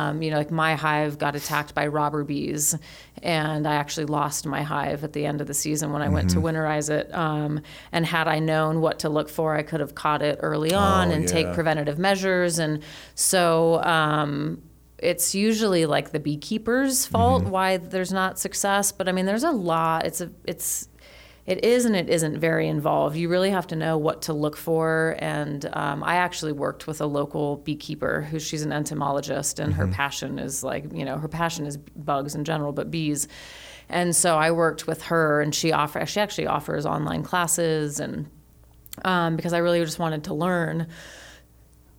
um, you know, like my hive got attacked by robber bees, and I actually lost my hive at the end of the season when I went to
Mm-hmm.
winterize it. Um, and had I known what to look for, I could have caught it early on
Oh,
and take preventative measures. And so um, it's usually like the beekeeper's fault
Mm-hmm.
why there's not success. But I mean, there's a lot. It's a it's it is and it isn't very involved. You really have to know what to look for. And um, I actually worked with a local beekeeper who she's an entomologist, and her passion is like, you know, her passion is bugs in general, but bees. And so I worked with her, and she offer she actually offers online classes, and um, because I really just wanted to learn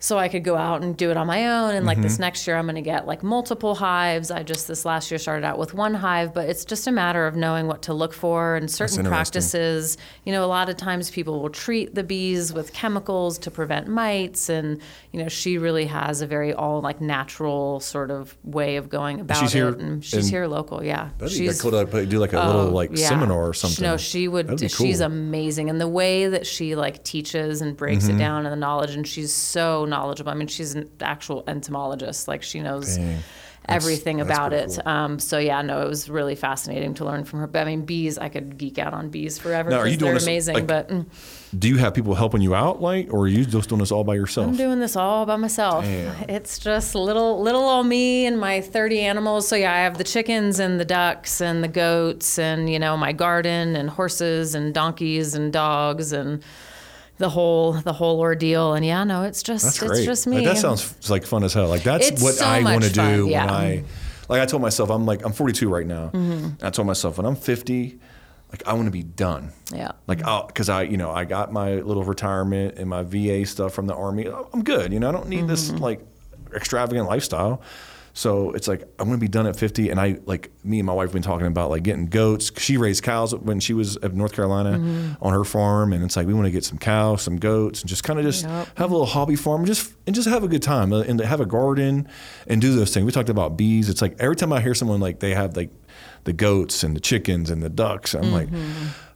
so I could go out and do it on my own. And like this
Mm-hmm.
next year, I'm going to get like multiple hives. I just this last year started out with one hive, but it's just a matter of knowing what to look for and certain practices. You know, a lot of times people will treat the bees with chemicals to prevent mites, and you know, she really has a very all like natural sort of way of going about
she's
it.
here
and she's
in-
here local, yeah.
That'd be cool to do like a little like
Oh, yeah.
seminar or something.
No, she would.
That'd
She's amazing, and the way that she like teaches and breaks
Mm-hmm.
it down and the knowledge, and she's so knowledgeable. I mean, she's an actual entomologist. Like she knows
Dang.
everything
that's
about it.
cool.
Um, so yeah, no, it was really fascinating to learn from her. But I mean, bees, I could geek out on bees forever
Now, are you doing
they're
this,
amazing.
like-
but mm,
Do you have people helping you out, like, or are you just doing this all by yourself?
I'm doing this all by myself.
Damn.
It's just little little old me and my 30 animals. So yeah, I have the chickens and the ducks and the goats and you know my garden and horses and donkeys and dogs and the whole the whole ordeal. And yeah, no, it's just
That's
it's
great.
just me.
Like, that sounds like fun as hell. Like that's
It's
what
so
I want to do
yeah.
when I, like I told myself, I'm like I'm 42 right now.
Mm-hmm.
I told myself when I'm 50, like I want to be done.
Yeah.
Like I'll, cause I, you know, I got my little retirement and my VA stuff from the army. I'm good. You know, I don't need this
Mm-hmm.
like extravagant lifestyle. So it's like I'm gonna be done at 50, and I like me and my wife have been talking about like getting goats. She raised cows when she was at North Carolina
Mm-hmm.
on her farm, and it's like we want to get some cows, some goats, and just kind of just
Yep.
have a little hobby farm, just and just have a good time, uh, and have a garden and do those things. We talked about bees. It's like every time I hear someone like they have like the goats and the chickens and the ducks, I'm like.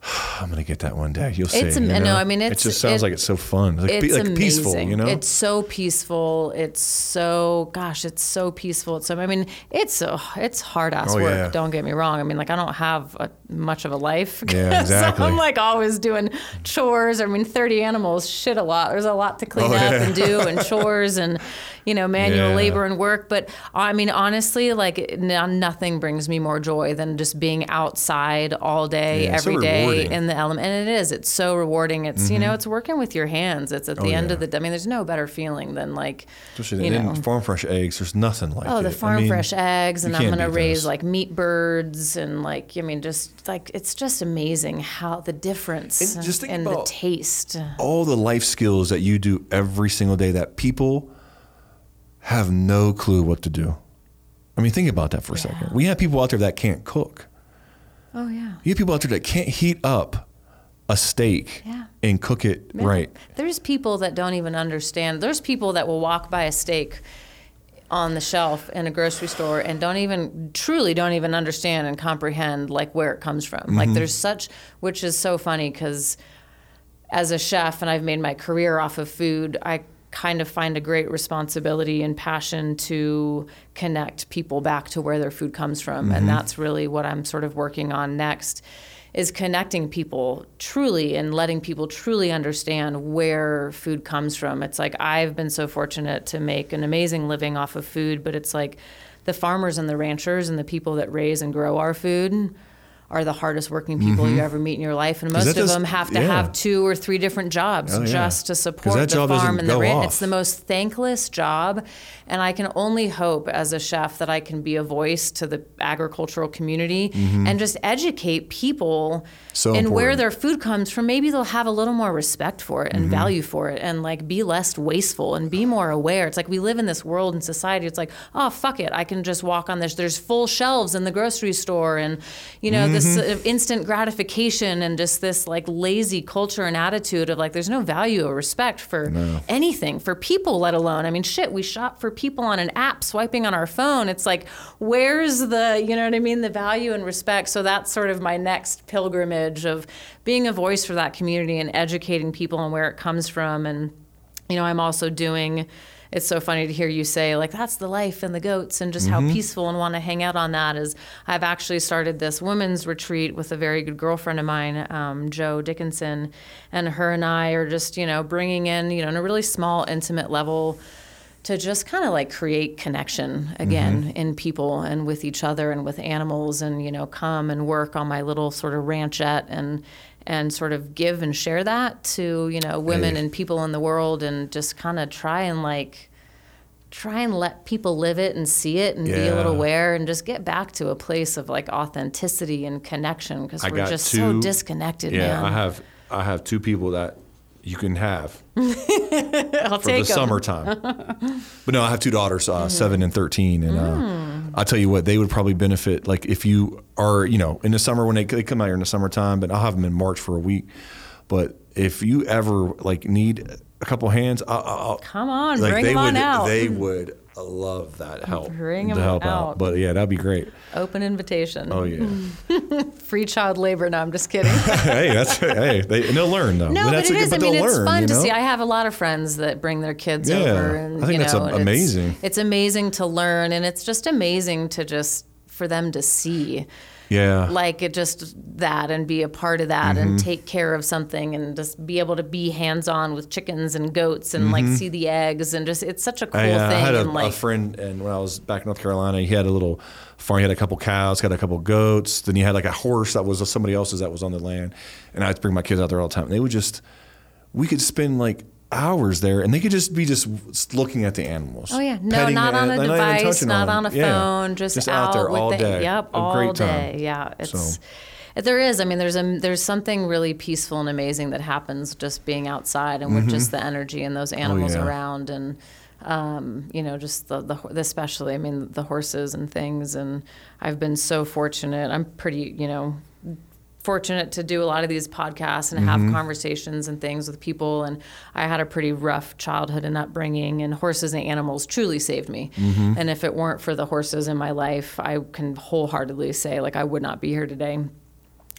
I'm gonna get that one day. You'll see.
It's
you know?
no, I mean,
it just sounds
it-
like it's so fun, like,
it's
like peaceful. You know,
it's so peaceful. It's so gosh, it's so peaceful. It's so I mean, it's uh, it's hard ass
Oh,
work.
yeah.
Don't get me wrong. I mean, like I don't have a, much of a life.
Yeah, exactly.
so I'm like always doing chores. I mean, 30 animals, shit, a lot. There's a lot to clean
Oh,
up
yeah.
and do, and chores and you know manual
Yeah.
labor and work. But I mean, honestly, like n- nothing brings me more joy than just being outside all day,
Yeah, it's so
every day in the element. And it is. It's so rewarding. It's you know, it's working with your hands. It's at the
Mm-hmm. Oh,
end
yeah.
of the. I mean, there's no better feeling than like,
especially
you know.
farm fresh eggs. There's nothing like
Oh,
it.
the
I
farm
mean,
fresh eggs, and I'm gonna raise like meat birds, and like I mean, just like it's just amazing how the difference
And just think
the taste.
all the life skills that you do every single day that people have no clue what to do. I mean, think about that for a second. We have people out there that can't cook.
Oh yeah.
You have people out there that can't heat up a steak
Yeah.
and cook it
Yeah.
right.
There's people that don't even understand. There's people that will walk by a steak on the shelf in a grocery store and don't even truly don't even understand and comprehend like where it comes from.
Mm-hmm.
Like there's such which is so funny cuz as a chef and I've made my career off of food, I kind of find a great responsibility and passion to connect people back to where their food comes from. And mm-hmm. that's really what I'm sort of working on next is connecting people truly and letting people truly understand where food comes from. It's like I've been so fortunate to make an amazing living off of food, but it's like the farmers and the ranchers and the people that raise and grow our food are the hardest working people you ever meet in your life, and most of
does-
them have to
yeah.
have two or three different jobs
Oh, yeah.
just to support the farm and the ranch.
off.
It's the most thankless job, and I can only hope as a chef that I can be a voice to the agricultural community and just educate people
Mm-hmm. So
in where their food comes from. Maybe they'll have a little more respect for it and
Mm-hmm.
value for it, and like be less wasteful and be more aware. It's like we live in this world and society. It's like, oh fuck it, I can just walk on this. There's full shelves in the grocery store, and you know. This sort of instant gratification and just this like lazy culture and attitude of like there's no value or respect for anything for people let alone i mean shit we shop for people on an app swiping on our phone. It's like where's the you know what i mean the value and respect? So that's sort of my next pilgrimage of being a voice for that community and educating people on where it comes from. And you know i'm also doing it's so funny to hear you say like that's the life and the goats and just how peaceful and want to hang out on that is i've actually started this women's retreat with a very good girlfriend of mine um, joe dickinson and her and i are just you know bringing in you know on a really small intimate level to just kind of like create connection again in people and with each other and with animals and you know come and work on my little sort of ranchette and and sort of give and share that to you know women
Hey.
and people in the world and just kind of try and like try and let people live it and see it and be a little aware and just get back to a place of like authenticity and connection because we're just so
two-
disconnected
Yeah,
man
I have I have two people that you can have
I'll
for
take
the summertime. but no, I have two daughters, uh, seven and thirteen, and uh,
Mm.
I'll tell you what, they would probably benefit. Like if you are, you know, in the summer when they, they come out here in the summertime, but I'll have them in March for a week. But if you ever like need a couple hands, I'll, I'll
Come on,
like
bring
they
'em on
would,
out.
they would love that help.
Bring
to
'em
help
out.
But yeah, that'd be great.
open invitation
Oh yeah.
free child labor no i'm just kidding
hey, that's hey. They, and they'll learn though.
No,
But
but
that's
it
a-
is. I mean, it's
learn,
fun
you
to see. I have a lot of friends that bring their kids
Yeah,
over, and
I think
you
that's
know,
a-
and it's-
amazing.
It's amazing to learn, and it's just amazing to just for them to see,
Yeah.
like it just that, and be a part of that,
Mm-hmm.
and take care of something, and just be able to be hands on with chickens and goats, and like see the eggs, and just it's such a cool
Mm-hmm. I, uh,
thing.
I had a,
and like
a friend, and when I was back in North Carolina, he had a little farm. He had a couple cows, got a couple goats. Then he had like a horse that was somebody else's that was on the land. And I'd bring my kids out there all the time. And they would just, we could spend like hours there, and they could just be just looking at the animals.
Oh yeah, no, not on a
not even
device, not on a
Yeah.
phone, just,
out, there
with
all
the,
day.
Yep,
a
all
great
day.
time.
Yeah, it's
So-
there is. I mean, there's a there's something really peaceful and amazing that happens just being outside and with just the energy and those animals
Mm-hmm. Oh, yeah.
around and. Um, you know, just the, the especially, I mean, the horses and things. And I've been so fortunate. I'm pretty, you know, fortunate to do a lot of these podcasts and
Mm-hmm.
have conversations and things with people. And I had a pretty rough childhood and upbringing, and horses and animals truly saved me.
Mm-hmm.
And if it weren't for the horses in my life, I can wholeheartedly say, like, I would not be here today.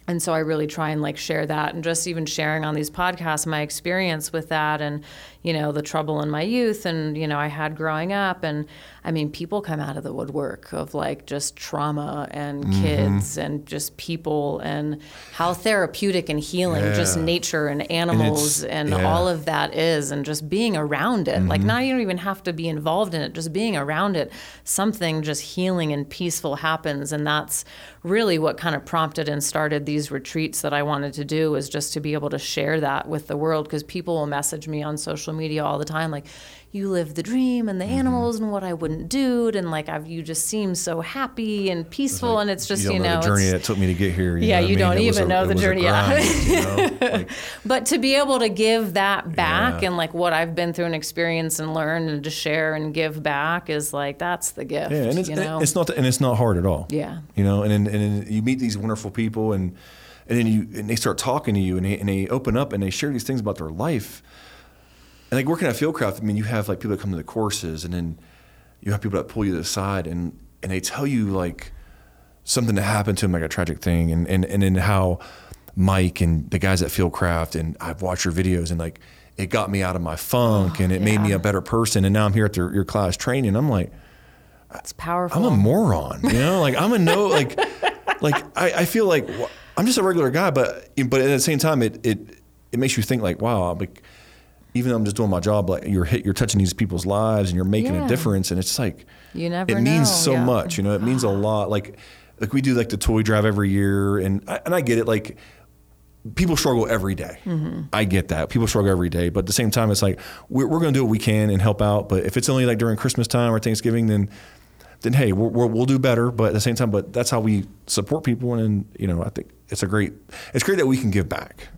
And so I really try and like share that and just even sharing on these podcasts my experience with that and, you know, the trouble in my youth and, you know, I had growing up. And I mean, people come out of the woodwork of like just trauma and
Mm-hmm.
kids and just people and how therapeutic and healing just nature and animals and,
yeah. Mm-hmm.
all of that is and just being around it. Like, not you don't even have to be involved in it, just being around it, something just healing and peaceful happens. And that's really what kind of prompted and started these retreats that I wanted to do was just to be able to share that with the world because people will message me on social media all the time like you live the dream and the
Mm-hmm.
animals and what I wouldn't do and like I've you just seem so happy and peaceful and it's just
you
you,
know,
know
the journey that took me to get here.
Yeah,
know
you don't even
a-
know the journey, yeah.
grind, you know? Like,
but to be able to give that back
Yeah.
and like what I've been through and experience and learn and to share and give back is like that's the gift.
Yeah, and it's,
you know?
it's not and it's not hard at all.
Yeah.
you know, and then, and you meet these wonderful people, and and then you and they start talking to you, and they, and they open up and they share these things about their life. And like working at Fieldcraft, I mean, you have like people that come to the courses, and then you have people that pull you to the side, and and they tell you like something that happened to them, like a tragic thing, and and and then how Mike and the guys at Fieldcraft, and I've watched your videos, and like it got me out of my funk, oh, and it made me a better person, and now I'm here at your, your class training. I'm like.
it's powerful.
I'm a moron, you know. Like I'm a no, like, like I, I feel like I'm just a regular guy, but but at the same time, it it it makes you think like, wow, like even though I'm just doing my job, like you're hit, you're touching these people's lives and you're making
Yeah.
a difference, and it's like
You never
it means
know,
so
yeah.
much, you know. It means a lot. Like like we do like the toy drive every year, and I, and I get it, like. People struggle every day.
Mm-hmm.
I get that. People struggle every day, but at the same time, it's like we're, we're going to do what we can and help out. But if it's only like during Christmas time or Thanksgiving, then then hey, we're, we'll do better. But at the same time, but that's how we support people, and you know, I think it's a great, it's great that we can give back.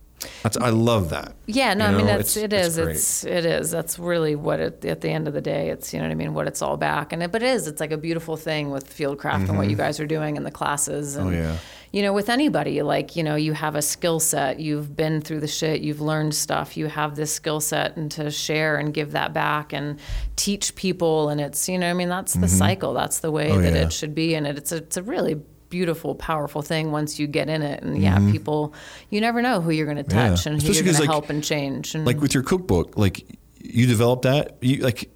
That's, I love that.
Yeah, no,
You
I mean that's
it's-
it
it's,
it is That's really what it at the end of the day. It's you know what I mean. What it's all back and it, but it is. It's like a beautiful thing with Fieldcraft and what you guys are doing in the classes. And,
Mm-hmm. Oh, yeah.
You know, with anybody, like you know, you have a skill set. You've been through the shit. You've learned stuff. You have this skill set, and to share and give that back and teach people. And it's you know, I mean, that's the cycle. That's the way
Mm-hmm. Oh,
that
yeah.
it should be. And it, it's a, it's a really beautiful, powerful thing once you get in it. And yeah, people, you never know who you're going to
Mm-hmm. Yeah.
touch and who you're going to help and change. And
like with your cookbook, like you developed that. You like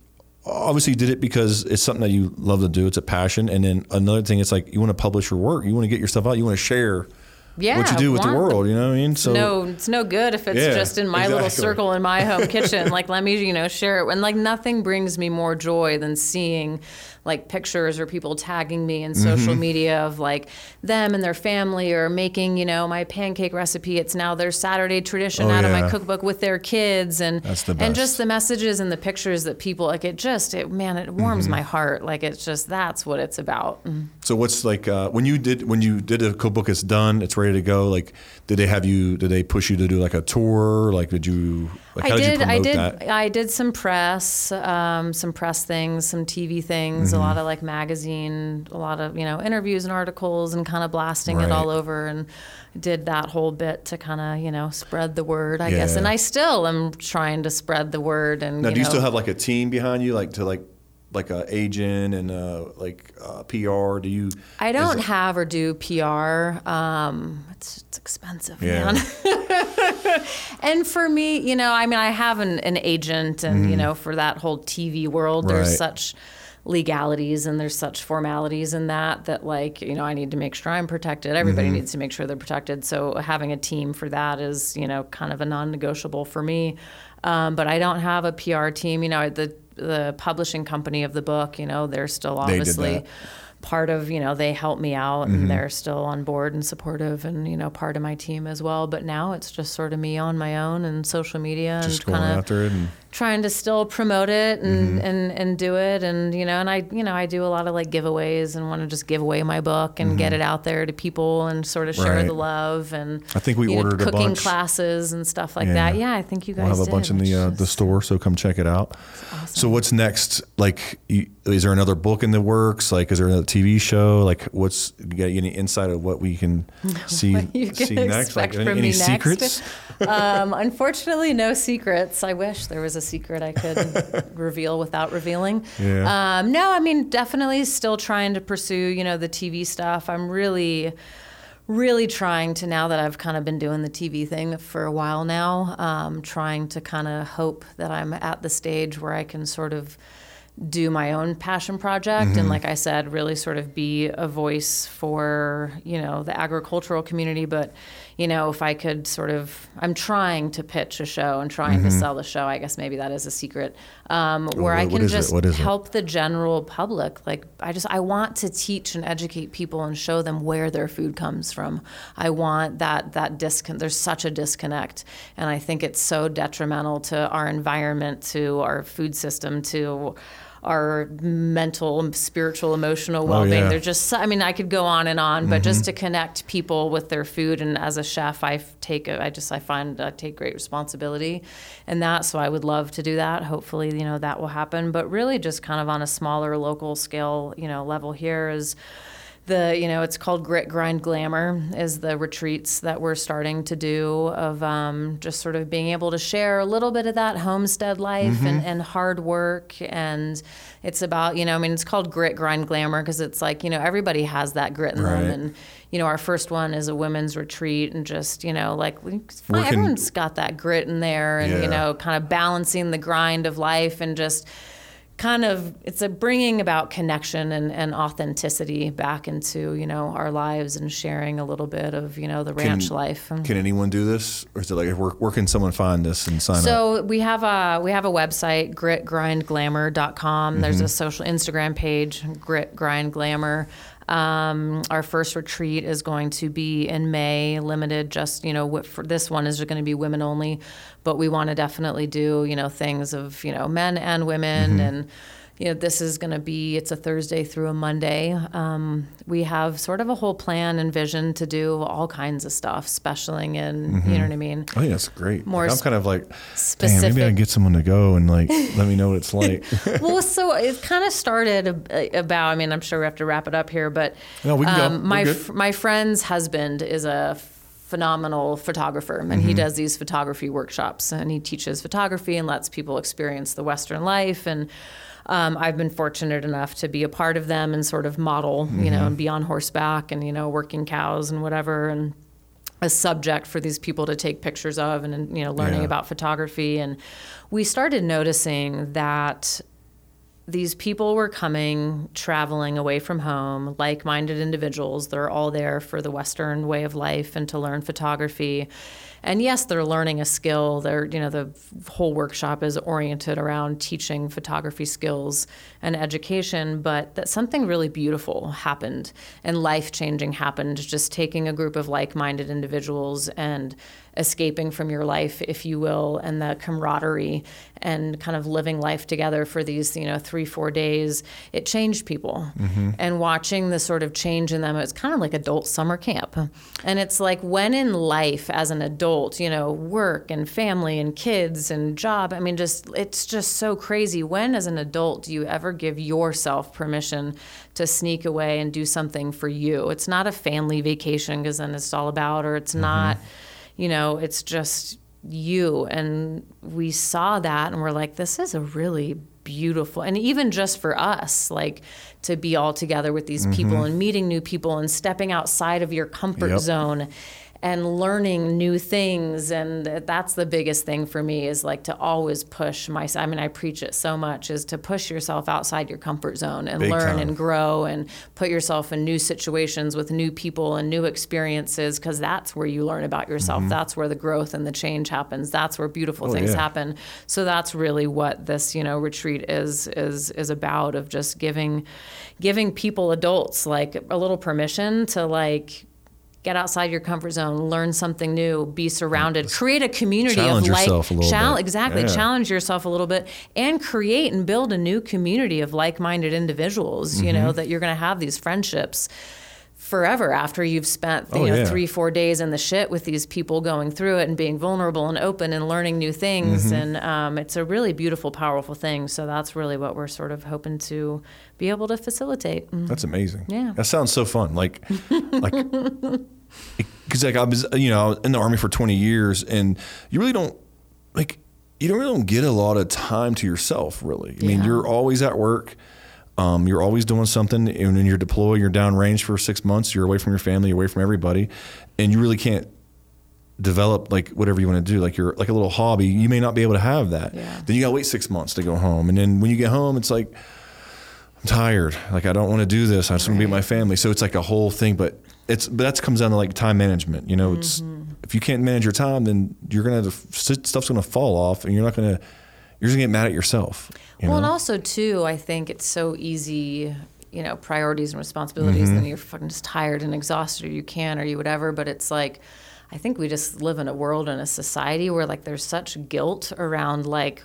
obviously you did it because it's something that you love to do. It's a passion, and then another thing, it's like you want to publish your work. You want to get your stuff out. You want to share
yeah,
what you do with the world. You know what I mean? So
no, it's no good if it's
Yeah,
just in my little circle in my home kitchen. Like, let me, you know, share it. And like, nothing brings me more joy than seeing like pictures or people tagging me in
Mm-hmm.
social media of like them and their family or making, you know, my pancake recipe. It's now their Saturday tradition
Oh,
out of my cookbook with their kids and
the
and just the messages and the pictures that people like. It just, it man, it
Mm-hmm.
warms my heart. Like, it's just that's what it's about.
So what's like uh, when you did when you did a cookbook? It's done. It's ready to go. Like, did they have you? Did they push you to do like a tour? Like, did you? Like,
I
did,
did. I did.
that?
I did some press, um, some press things, some TV things,
Mm-hmm.
a lot of like magazine, a lot of you know interviews and articles, and kind of blasting
Right.
it all over, and did that whole bit to kind of you know spread the word, I guess. And I still am trying to spread the word. And
Now,
you
do you
know,
still have like a team behind you, like to like like a agent and uh, like uh, PR? Do you?
I don't
it-
have or do PR. Um, it's, it's expensive,
Yeah.
man. and for me, you know, I mean, I have an, an agent, and you know, for that whole TV world,
Mm-hmm. Right.
there's such legalities and there's such formalities in that that like you know i need to make sure i'm protected everybody
Mm-hmm.
needs to make sure they're protected so having a team for that is you know kind of a non-negotiable for me um, but i don't have a pr team you know the the publishing company of the book you know they're still obviously. Part of you know they help me out
Mm-hmm.
and they're still on board and supportive and you know part of my team as well but now it's just sort of me on my own and social media
Just
and
going
kind of
after it, and
trying to still promote it and,
Mm-hmm.
and and do it and you know and I you know I do a lot of like giveaways and want to just give away my book and get it out there to people and sort of share
Mm-hmm. Right.
the love and
I think we
know,
ordered a
cooking classes and stuff like
Yeah.
that yeah I think you guys
we'll have a
did,
bunch in the uh, the store. So come check it out. So what's next? Like, you, is there another book in the works? Like, is there another TV show? Like, what's you got any insight of what we can see see next? Like,
expect
any,
from
any
me next.
secrets?
um, unfortunately, no secrets. I wish there was a secret I could reveal without revealing.
Yeah.
Um, no, I mean, definitely still trying to pursue, you know, the TV stuff. I'm really, really trying to now that I've kind of been doing the TV thing for a while now, um, trying to kind of hope that I'm at the stage where I can sort of do my own passion project
Mm-hmm.
and like i said really sort of be a voice for you know the agricultural community but you know if i could sort of i'm trying to pitch a show and trying to sell the show i guess maybe that is a secret um, where i
Mm-hmm. what
can
it?
just
is it?
help the general public like i just i want to teach and educate people and show them where their food comes from i want that that discon there's such a disconnect and i think it's so detrimental to our environment to our food system to our mental, spiritual, emotional oh, well-being.
yeah.
They're just, I mean, I could go on and on, but just mm-hmm. to connect people with their food, and as a chef, I take, I just, I find I take great responsibility in that. So I would love to do that. Hopefully, you know, that will happen. But really, just kind of on a smaller local scale, you know, level here is the you know it's called grit grind glamour is the retreats that we're starting to do of um, just sort of being able to share a little bit of that homestead life and, and hard work and it's about you know i mean it's called grit grind glamour because it's like you know everybody has that grit in
Right.
them and you know our first one is a women's retreat and just you know like everyone's got that grit in there and
Yeah.
you know kind of balancing the grind of life and just kind of it's a bringing about connection and, and authenticity back into you know our lives and sharing a little bit of you know the ranch life
Can anyone do this, or is it like where, where can someone find this and sign up?
so we have a we have a website gritgrindglamour.com there's
Mm-hmm.
a social instagram page grit grind glamour um, our first retreat is going to be in may limited just you know for this one is going to be women only but we want to definitely do you know things of you know men and women
Mm-hmm.
and you know, this is going to be, it's a Thursday through a Monday. Um, we have sort of a whole plan and vision to do all kinds of stuff, specialing in, you know what I mean?
I think that's great.
More
Like, I'm kind of like, damn, maybe I can get someone to go and like let me know what it's like.
well, so it kind of started about. I mean, I'm sure we have to wrap it up here, but
No, we can
um,
We're
my f- my friend's husband is a phenomenal photographer, and
Mm-hmm.
he does these photography workshops, and he teaches photography and lets people experience the Western life and. Um, I've been fortunate enough to be a part of them and sort of model, you
Mm-hmm.
know, and be on horseback and you know working cows and whatever, and a subject for these people to take pictures of and you know learning
Yeah.
about photography and we started noticing that these people were coming traveling away from home like-minded individuals they're all there for the western way of life and to learn photography and yes they're learning a skill. They're you know the whole workshop is oriented around teaching photography skills and education but that something really beautiful happened and life-changing happened just taking a group of like-minded individuals and escaping from your life, if you will, and the camaraderie and kind of living life together for these, you know, three, four days, it changed people. Mm-hmm. And watching the sort of change in them, it's kind of like adult summer camp. And it's like when in life as an adult, you know, work and family and kids and job, I mean, just, it's just so crazy. When as an adult do you ever give yourself permission to sneak away and do something for you? It's not a family vacation because then it's all about, or it's mm-hmm. not you know, it's just you. And we saw that and we're like, this is a really beautiful, and even just for us, like to be all together with these people mm-hmm. and meeting new people and stepping outside of your comfort
Yep.
zone and learning new things and that's the biggest thing for me is like to always push myself i mean i preach it so much is to push yourself outside your comfort zone and
Big
learn
time.
and grow and put yourself in new situations with new people and new experiences because that's where you learn about yourself mm-hmm. that's where the growth and the change happens that's where beautiful oh, things
yeah.
happen so that's really what this you know retreat is is is about of just giving giving people adults like a little permission to like get outside your comfort zone learn something new be surrounded create a community
challenge
of like
yourself a little
chal-
bit.
exactly
Yeah.
challenge yourself a little bit and create and build a new community of like-minded individuals you
Mm-hmm.
know that you're going to have these friendships forever after you've spent you
Oh,
know
yeah.
three four days in the shit with these people going through it and being vulnerable and open and learning new things
Mm-hmm.
and um, it's a really beautiful powerful thing so that's really what we're sort of hoping to be able to facilitate Mm.
That's amazing.
Yeah.
That sounds so fun. Like, like, because like I was, you know, I was in the army for 20 years, and you really don't like, you don't really don't get a lot of time to yourself. Really, I mean, you're always at work. Um, you're always doing something, and when you're deployed, you're downrange for six months. You're away from your family, you're away from everybody, and you really can't develop like whatever you want to do like you're like a little hobby you may not be able to have that
Yeah.
then you gotta wait six months to go home and then when you get home it's like I'm tired. Like I don't want to do this. I just want to be with my family. So it's like a whole thing. But it's but that comes down to like time management. You know, it's if you can't manage your time, then you're gonna stuff's gonna fall off, and you're not gonna you're just gonna get mad at yourself. You
well, and also too, I think it's so easy, you know, priorities and responsibilities,
Mm-hmm.
and you're fucking just tired and exhausted, or you can, or you whatever. But it's like, I think we just live in a world and a society where like there's such guilt around like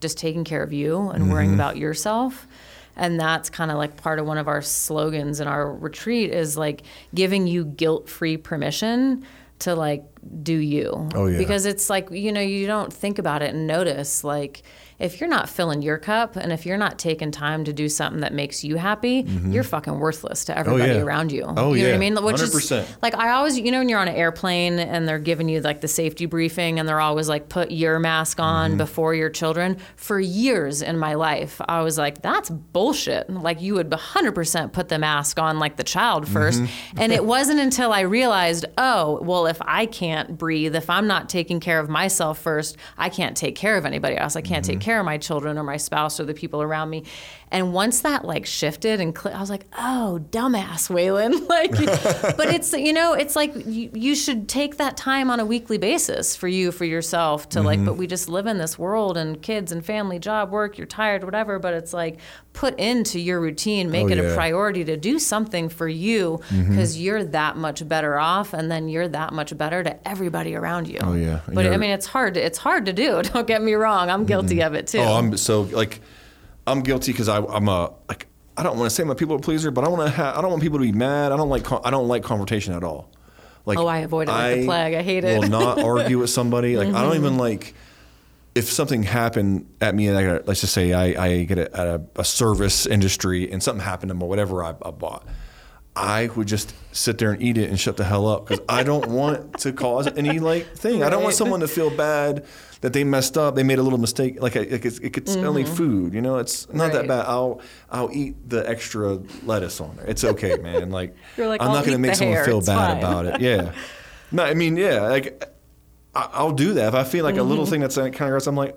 just taking care of you and worrying
Mm-hmm.
about yourself. And that's kind of like part of one of our slogans in our retreat is like giving you guilt free permission to like do you.
Oh, yeah.
Because it's like, you know, you don't think about it and notice like if you're not filling your cup and if you're not taking time to do something that makes you happy, you're fucking worthless to everybody
Mm-hmm. yeah.
around you.
Oh,
you know what
yeah.
I mean? Which
100%.
like I always, you know, when you're on an airplane and they're giving you like the safety briefing and they're always like, put your mask on
Mm-hmm.
before your children. For years in my life, I was like, that's bullshit. Like you would 100% put the mask on like the child 1st
Mm-hmm.
And it wasn't until I realized, oh, well, if I can't breathe, if I'm not taking care of myself first, I can't take care of anybody else. I can't
Mm-hmm.
take care of my children or my spouse or the people around me. And once that like shifted and cl- I was like, oh, dumbass, Waylynn. Like, but it's you know, it's like you, you should take that time on a weekly basis for you, for yourself to
Mm-hmm.
like. But we just live in this world and kids and family, job, work. You're tired, whatever. But it's like put into your routine, make
Oh,
it a priority to do something for you
Mm-hmm.
because you're that much better off, and then you're that much better to everybody around you.
Oh, yeah.
But I
You're-
mean, it's hard. To, it's hard to do. Don't get me wrong. I'm guilty of it too.
Oh, I'm so like,
I'm guilty because I'm a like I don't want to say I'm a people pleaser, but I want to ha- I don't want people to be mad. I don't like I don't like confrontation at all. Like
Oh, I avoid it like the plague. I hate it.
Will not argue with somebody. Like I don't
Mm-hmm.
even like if something happened at me, and I got, let's just say I, I get a, at a, a service industry and something happened to me, whatever I, I bought, I would just sit there and eat it and shut the hell up because I don't want to cause any like thing. I don't want someone to feel bad that they messed up, they made a little mistake. Like, like it's, it's only food, you know. It's not that
Mm-hmm.
Bad. I'll I'll eat the extra lettuce on there. It's okay, man. Like,
like,
I'm not going to make someone
hair.
feel
It's
bad
fine."
about it. Yeah. No, I mean, yeah, like I, I'll do that if I feel like a little
Mm-hmm.
thing that's kind of gross. I'm like,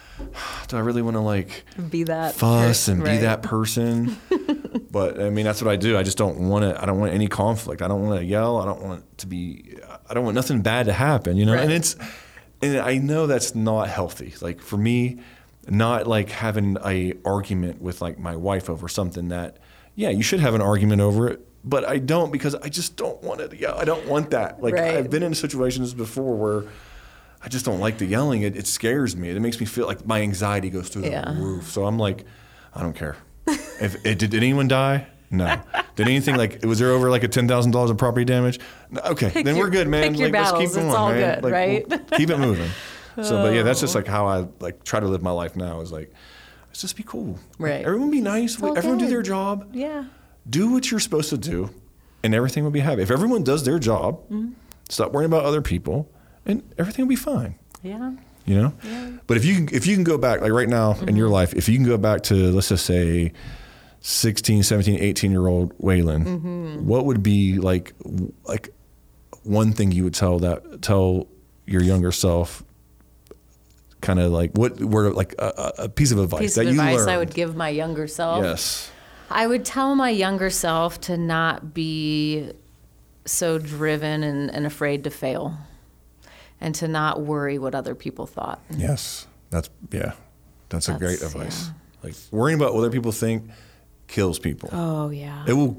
do I really want to like
Be that
fuss and be
right.
that person? but I mean, that's what I do. I just don't want to. I don't want any conflict. I don't want to yell. I don't want to be. I don't want nothing bad to happen. You know, and it's and I know that's not healthy. Like for me, not like having a argument with like my wife over something that, yeah, you should have an argument over it. But I don't because I just don't want it. Yeah, I don't want that. Like
Right.
I've been in situations before where I just don't like the yelling. It, it scares me. It makes me feel like my anxiety goes through
Yeah.
the roof. So I'm like, I don't care. if it, did anyone die? No. Did anything like was there over like a ten thousand dollars of property damage? Okay,
Pick
then
your-
we're good, man.
your
let's keep going,
It's all
man.
good,
Like,
right?
we'll keep it moving. So, but yeah, that's just like how I like try to live my life now. Is like, let's just be cool.
Right.
Everyone be nice. Everyone do their job.
Yeah.
Do what you're supposed to do, and everything will be happy. If everyone does their job,
Mm-hmm.
stop worrying about other people, and everything will be fine
Yeah.
you know Yeah. but if you can if you can go back like right now in your life if you can go back to let's just say 16 17 18 year old waylynn mm-hmm. what would be like like one thing you would tell that tell your younger self kind of like what were like a, a piece of advice
Piece
that
of
you
advice
learned
I would give my younger self.
yes
I would tell my younger self to not be so driven and, and afraid to fail and to not worry what other people thought.
yes that's yeah that's, a great advice
yeah.
like worrying about what other people think kills people
Oh, yeah.
It will,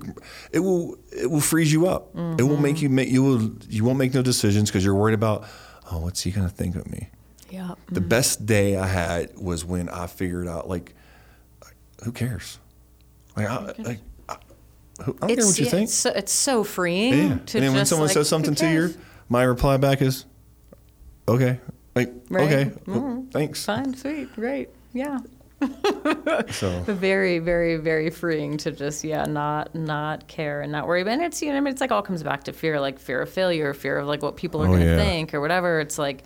it will, it will freeze you up. It will make you make you will you won't make no decisions because you're worried about, oh, what's he gonna think of me?
yeah.
The best day I had was when I figured out like, who cares? Like, I, like, I, who, I don't care what you
yeah,
think.
It's so, it's so freeing.
yeah. And
To
then when someone
like,
says something to you, my reply back is, okay, like,
Right.
okay,
Mhm.
thanks.
Fine, sweet, great. Yeah.
So.
Very very very freeing to just yeah not not care and not worry. And it's you know I mean it's like all comes back to fear like fear of failure fear of like what people are
Oh,
going to
yeah.
think or whatever. It's like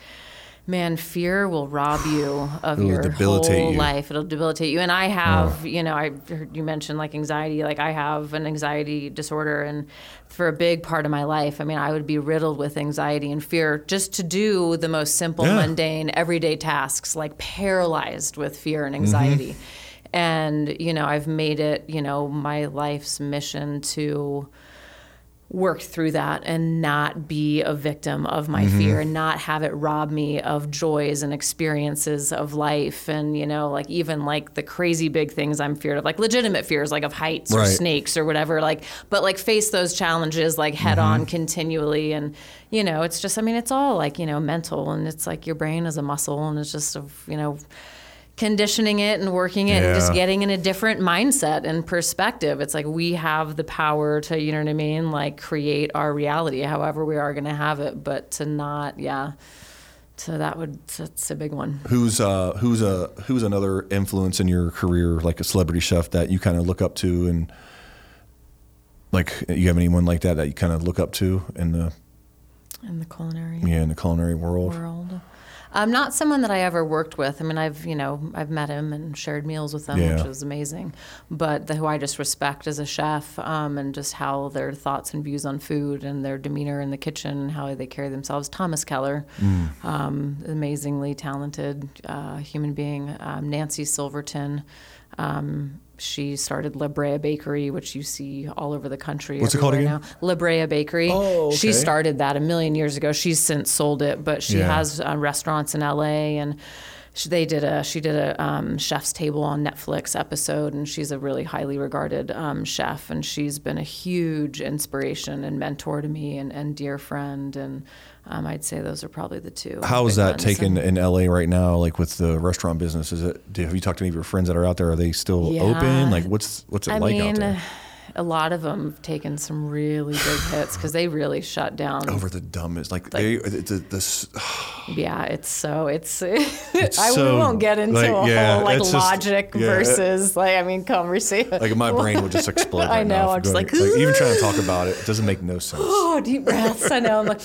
man fear will rob you of
It'll
your whole
you.
life. It'll debilitate you. And i have oh. you know i heard you mentioned like anxiety. Like i have an anxiety disorder and for a big part of my life i mean i would be riddled with anxiety and fear just to do the most simple
Yeah.
mundane everyday tasks like paralyzed with fear and anxiety. Mm-hmm. And you know i've made it you know my life's mission to work through that and not be a victim of my mm-hmm. fear and not have it rob me of joys and experiences of life. And you know like even like the crazy big things i'm feared of like legitimate fears like of heights or snakes or whatever like but like face those challenges like head on mm-hmm. continually. And you know it's just i mean it's all like you know mental and it's like your brain is a muscle and it's just of you know conditioning it and working it and just getting in a different mindset and perspective. It's like we have the power to, you know what I mean, like create our reality however we are going to have it, but to not, yeah. So that would that's a big one.
who's uh who's a who's another influence in your career like a celebrity chef that you kind of look up to and like you have anyone like that that you kind of look up to in the
In the culinary
yeah in the culinary world
world. Um, not someone that I ever worked with. I mean, I've you know I've met him and shared meals with him,
Yeah.
which was amazing. But the, who I just respect as a chef, um, and just how their thoughts and views on food and their demeanor in the kitchen, and how they carry themselves. Thomas Keller, um, amazingly talented uh, human being. Um, Nancy Silverton. Um, she started La Brea Bakery, which you see all over the country.
What's it called again?
Now. La Brea Bakery.
Oh, okay.
She started that a million years ago. She's since sold it, but she
Yeah.
has uh, restaurants in LA and she, they did a she did a um, chef's table on Netflix episode, and she's a really highly regarded um, chef, and she's been a huge inspiration and mentor to me, and, and dear friend, and um, I'd say those are probably the two.
How is that
ones.
taken
And-
in LA right now? Like with the restaurant business, is it? do- Have you talked to any of your friends that are out there? Are they still
Yeah.
open? Like what's what's it
I
like out there?
A lot of them have taken some really big hits because they really shut down.
Over the dumbest, like, they the, the, the
Yeah, it's so it's. I
so,
we won't get into
like,
a
yeah,
whole like
it's just-
logic
yeah, it-
versus like I mean conversation.
like my brain would just explode.
I know,
Now
I'm just
Going-
like,
even trying to talk about it, it doesn't make no sense.
oh, deep breaths. I know. I'm like,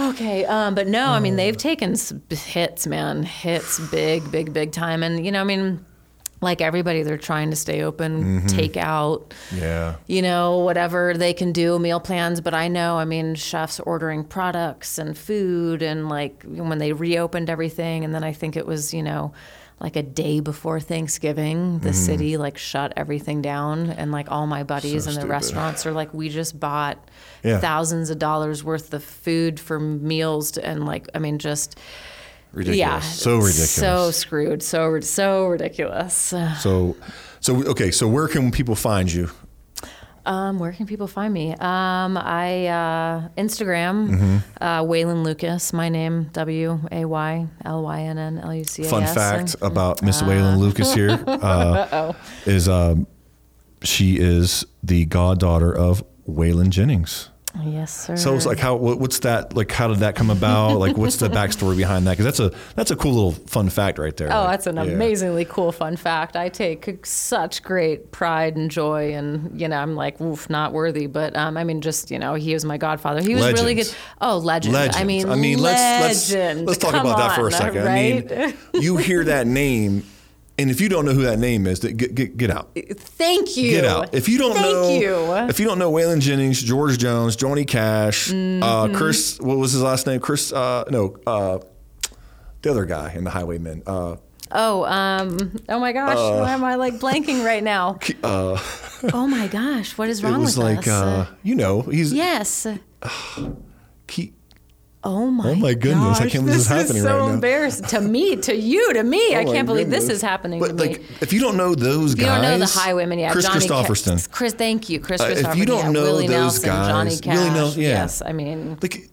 okay, um, but no, I mean they've taken hits, man, hits, big, big, big time, and you know, I mean, like everybody, they're trying to stay open, mm-hmm. take out.
Yeah.
you know, whatever they can do, meal plans. But I know, I mean, chefs ordering products and food, and like when they reopened everything, and then I think it was, you know, like a day before Thanksgiving, the mm-hmm. city like shut everything down, and like all my buddies in the
stupid.
restaurants are like, we just bought
Yeah.
thousands of dollars worth of food for meals, to, and like, I mean, just.
Ridiculous.
Yeah,
So ridiculous.
So screwed. So so ridiculous.
So, so okay. So where can people find you?
Um, where can people find me? Um, I uh, Instagram,
Mm-hmm.
uh, Waylynn Lucas. My name W A Y L Y N N L U C A S.
Fun fact
And-
about Miss Waylynn Lucas here uh, is um, she is the goddaughter of Waylon Jennings.
Yes, sir.
So it's like how what's that like? How did that come about? like what's the backstory behind that? Because that's a that's a cool little fun fact right there.
Oh,
Like,
that's an
yeah.
amazingly cool fun fact. I take such great pride and joy, and you know, I'm like, oof, not worthy, but um, I mean, just you know, he was my godfather. He was really good. Oh, legend.
Legends.
I mean,
I mean, let's let's let's talk
Come
about that for a
on,
second.
Right?
I mean, you hear that name, and if you don't know who that name is, get get, get out.
Thank you.
Get out. If you don't
Thank
know,
you.
if you don't know Waylon Jennings, George Jones, Johnny Cash,
Mm-hmm.
uh, Kris, what was his last name? Kris, uh, no, uh, the other guy in the Highwaymen. Uh,
Oh, um, oh my gosh, why am I like blanking right now? oh my gosh, what is
uh, it
wrong
was
with
like,
us?
uh, you know, he's
yes.
Ke-
Oh my.
Oh my goodness, I can't believe this is happening
so
right now.
embarrassing to me, to you, to me. I
Oh my
can't believe this is happening
But like,
me.
if you don't know those
If you don't know the highwaymen, yeah,
Kris
Johnny Ca-
Kristofferson.
Kris, thank you, Kris
Uh, if you don't
yeah,
know
Willie
those
Nelson, Johnny
guys,
Cash.
Willie Nelson, yeah.
Yes, I mean,
like,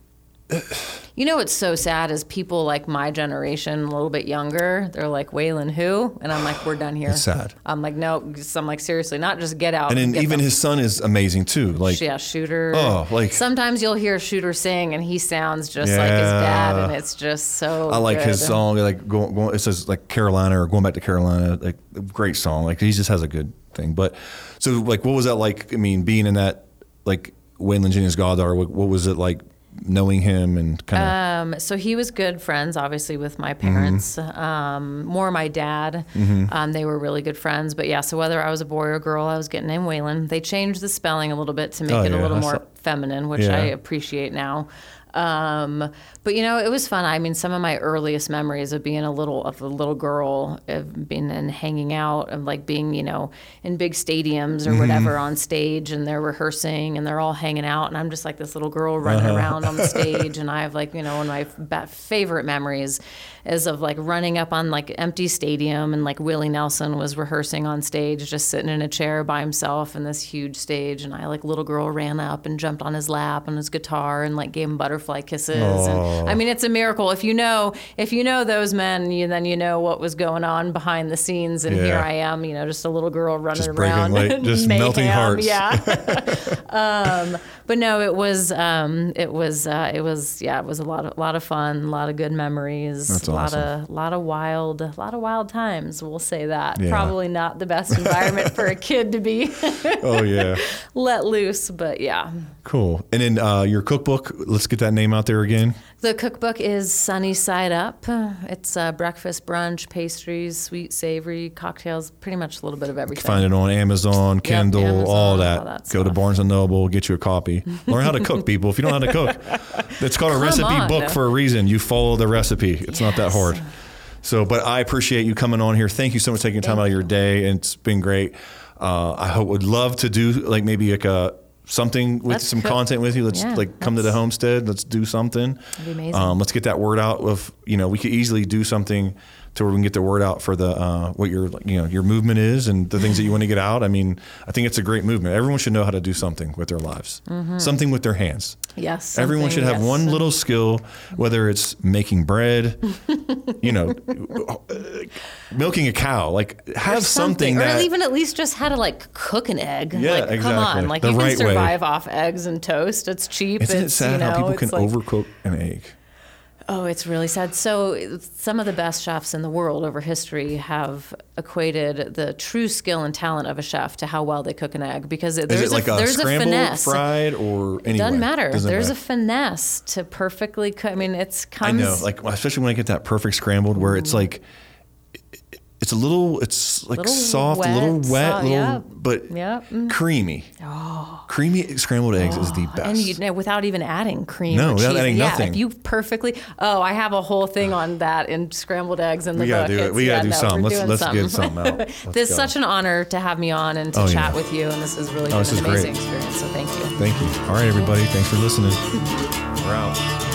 you know what's so sad is people like my generation, a little bit younger, they're like, Waylon who? And I'm like, we're done here.
It's sad.
I'm like, no, I'm like, seriously, not just get out.
and then even
the
his son is amazing too. Like,
yeah, Shooter.
Oh, like-
sometimes you'll hear Shooter sing, and he sounds just like his dad, and it's just so.
I like his song. Like going, going, it says like Carolina or going back to Carolina. Like great song. Like he just has a good thing. But so like, what was that like? I mean, being in that like Waylon Jennings' goddaughter. What, what was it like knowing him and kind of?
Um, so he was good friends, obviously, with my
Mm-hmm.
parents. Um, more my dad. Um, they were really good friends. But yeah, so whether I was a boy or girl, I was getting named Waylon. They changed the spelling a little bit to make
Oh,
it a little more
saw-
feminine, which
Yeah.
I appreciate now. Um, but you know, it was fun. I mean, some of my earliest memories of being a little of a little girl, of being and hanging out, of like being, you know, in big stadiums or
Mm-hmm.
whatever on stage, and they're rehearsing and they're all hanging out, and I'm just like this little girl running
Uh-huh.
around on the stage, and I have like, you know, one of my favorite memories is of like running up on like empty stadium, and like Willie Nelson was rehearsing on stage, just sitting in a chair by himself in this huge stage, and I like little girl ran up and jumped on his lap and his guitar and like gave him butterfly kisses, and I mean it's a miracle if you know if you know those men, you then you know what was going on behind the scenes, and here I am, you know, just a little girl running
Just breaking,
around,
like, just melting hearts.
Yeah. um, but no, it was um, it was uh, it was yeah, it was a lot of lot of fun, a lot of good memories,
That's
a lot
awesome.
of lot of wild, a lot of wild times. We'll say that.
Yeah.
Probably not the best environment for a kid to be
oh yeah,
let loose, but yeah.
Cool. And then uh, your cookbook. Let's get that name out there again.
The cookbook is Sunny Side Up. It's uh, breakfast, brunch, pastries, sweet, savory, cocktails, pretty much a little bit of everything.
Find it on Amazon, Kindle,
Amazon,
all that.
all that
Go to. Barnes and Noble, get you a copy. Learn how to cook, people. If you don't know how to cook, it's called a recipe
on.
book for a reason. You follow the recipe. It's not that hard. So, but I appreciate you coming on here. Thank you so much for taking time out of your day. And it's been great. Uh, I hope, would love to do like maybe like a something with
Let's
some
cook.
content with you. Let's
Yeah,
like come to the homestead. Let's do something.
That'd be amazing.
Um, let's get that word out of, you know, we could easily do something to where we can get the word out for the uh, what your you know your movement is and the things that you want to get out. I mean, I think it's a great movement. Everyone should know how to do something with their lives, something with their hands.
Yes.
Everyone should have
yes.
one little skill, whether it's making bread, you know, milking a cow. Like have something,
or
that
even at least just how to like cook an egg.
Yeah,
like, Come
exactly.
on, like
The
you
right
can
way.
survive off eggs and toast. It's cheap.
isn't it
it's,
sad
you know,
how people can
like,
overcook an egg?
Oh, it's really sad. So, some of the best chefs in the world over history have equated the true skill and talent of a chef to how well they cook an egg because there's
Is it like
a,
a,
there's a finesse.
fried, or anyway?
Doesn't matter.
Doesn't
there's
matter.
a finesse to perfectly cook. I mean, it's
I
comes.
know, like especially when I get that perfect scrambled, where it's mm. like it's a little, it's like
Little
soft, a little
wet, so-
little,
yeah.
but
Yeah, mm.
creamy. Creamy scrambled eggs is the best.
And you without even adding cream.
No,
or
without
cheese.
adding
yeah,
nothing.
If you perfectly, oh, I have a whole thing on that in scrambled eggs in the
We gotta
book.
do it. We gotta
yeah,
do
no,
something. Let's- let's get
something.
something out. Let's
This is such an honor to have me on and to
Oh,
chat
yeah.
with you, and this has really
Oh,
been an
is great.
amazing experience. So thank you.
Thank you. All right, everybody. Thanks for listening. We're out.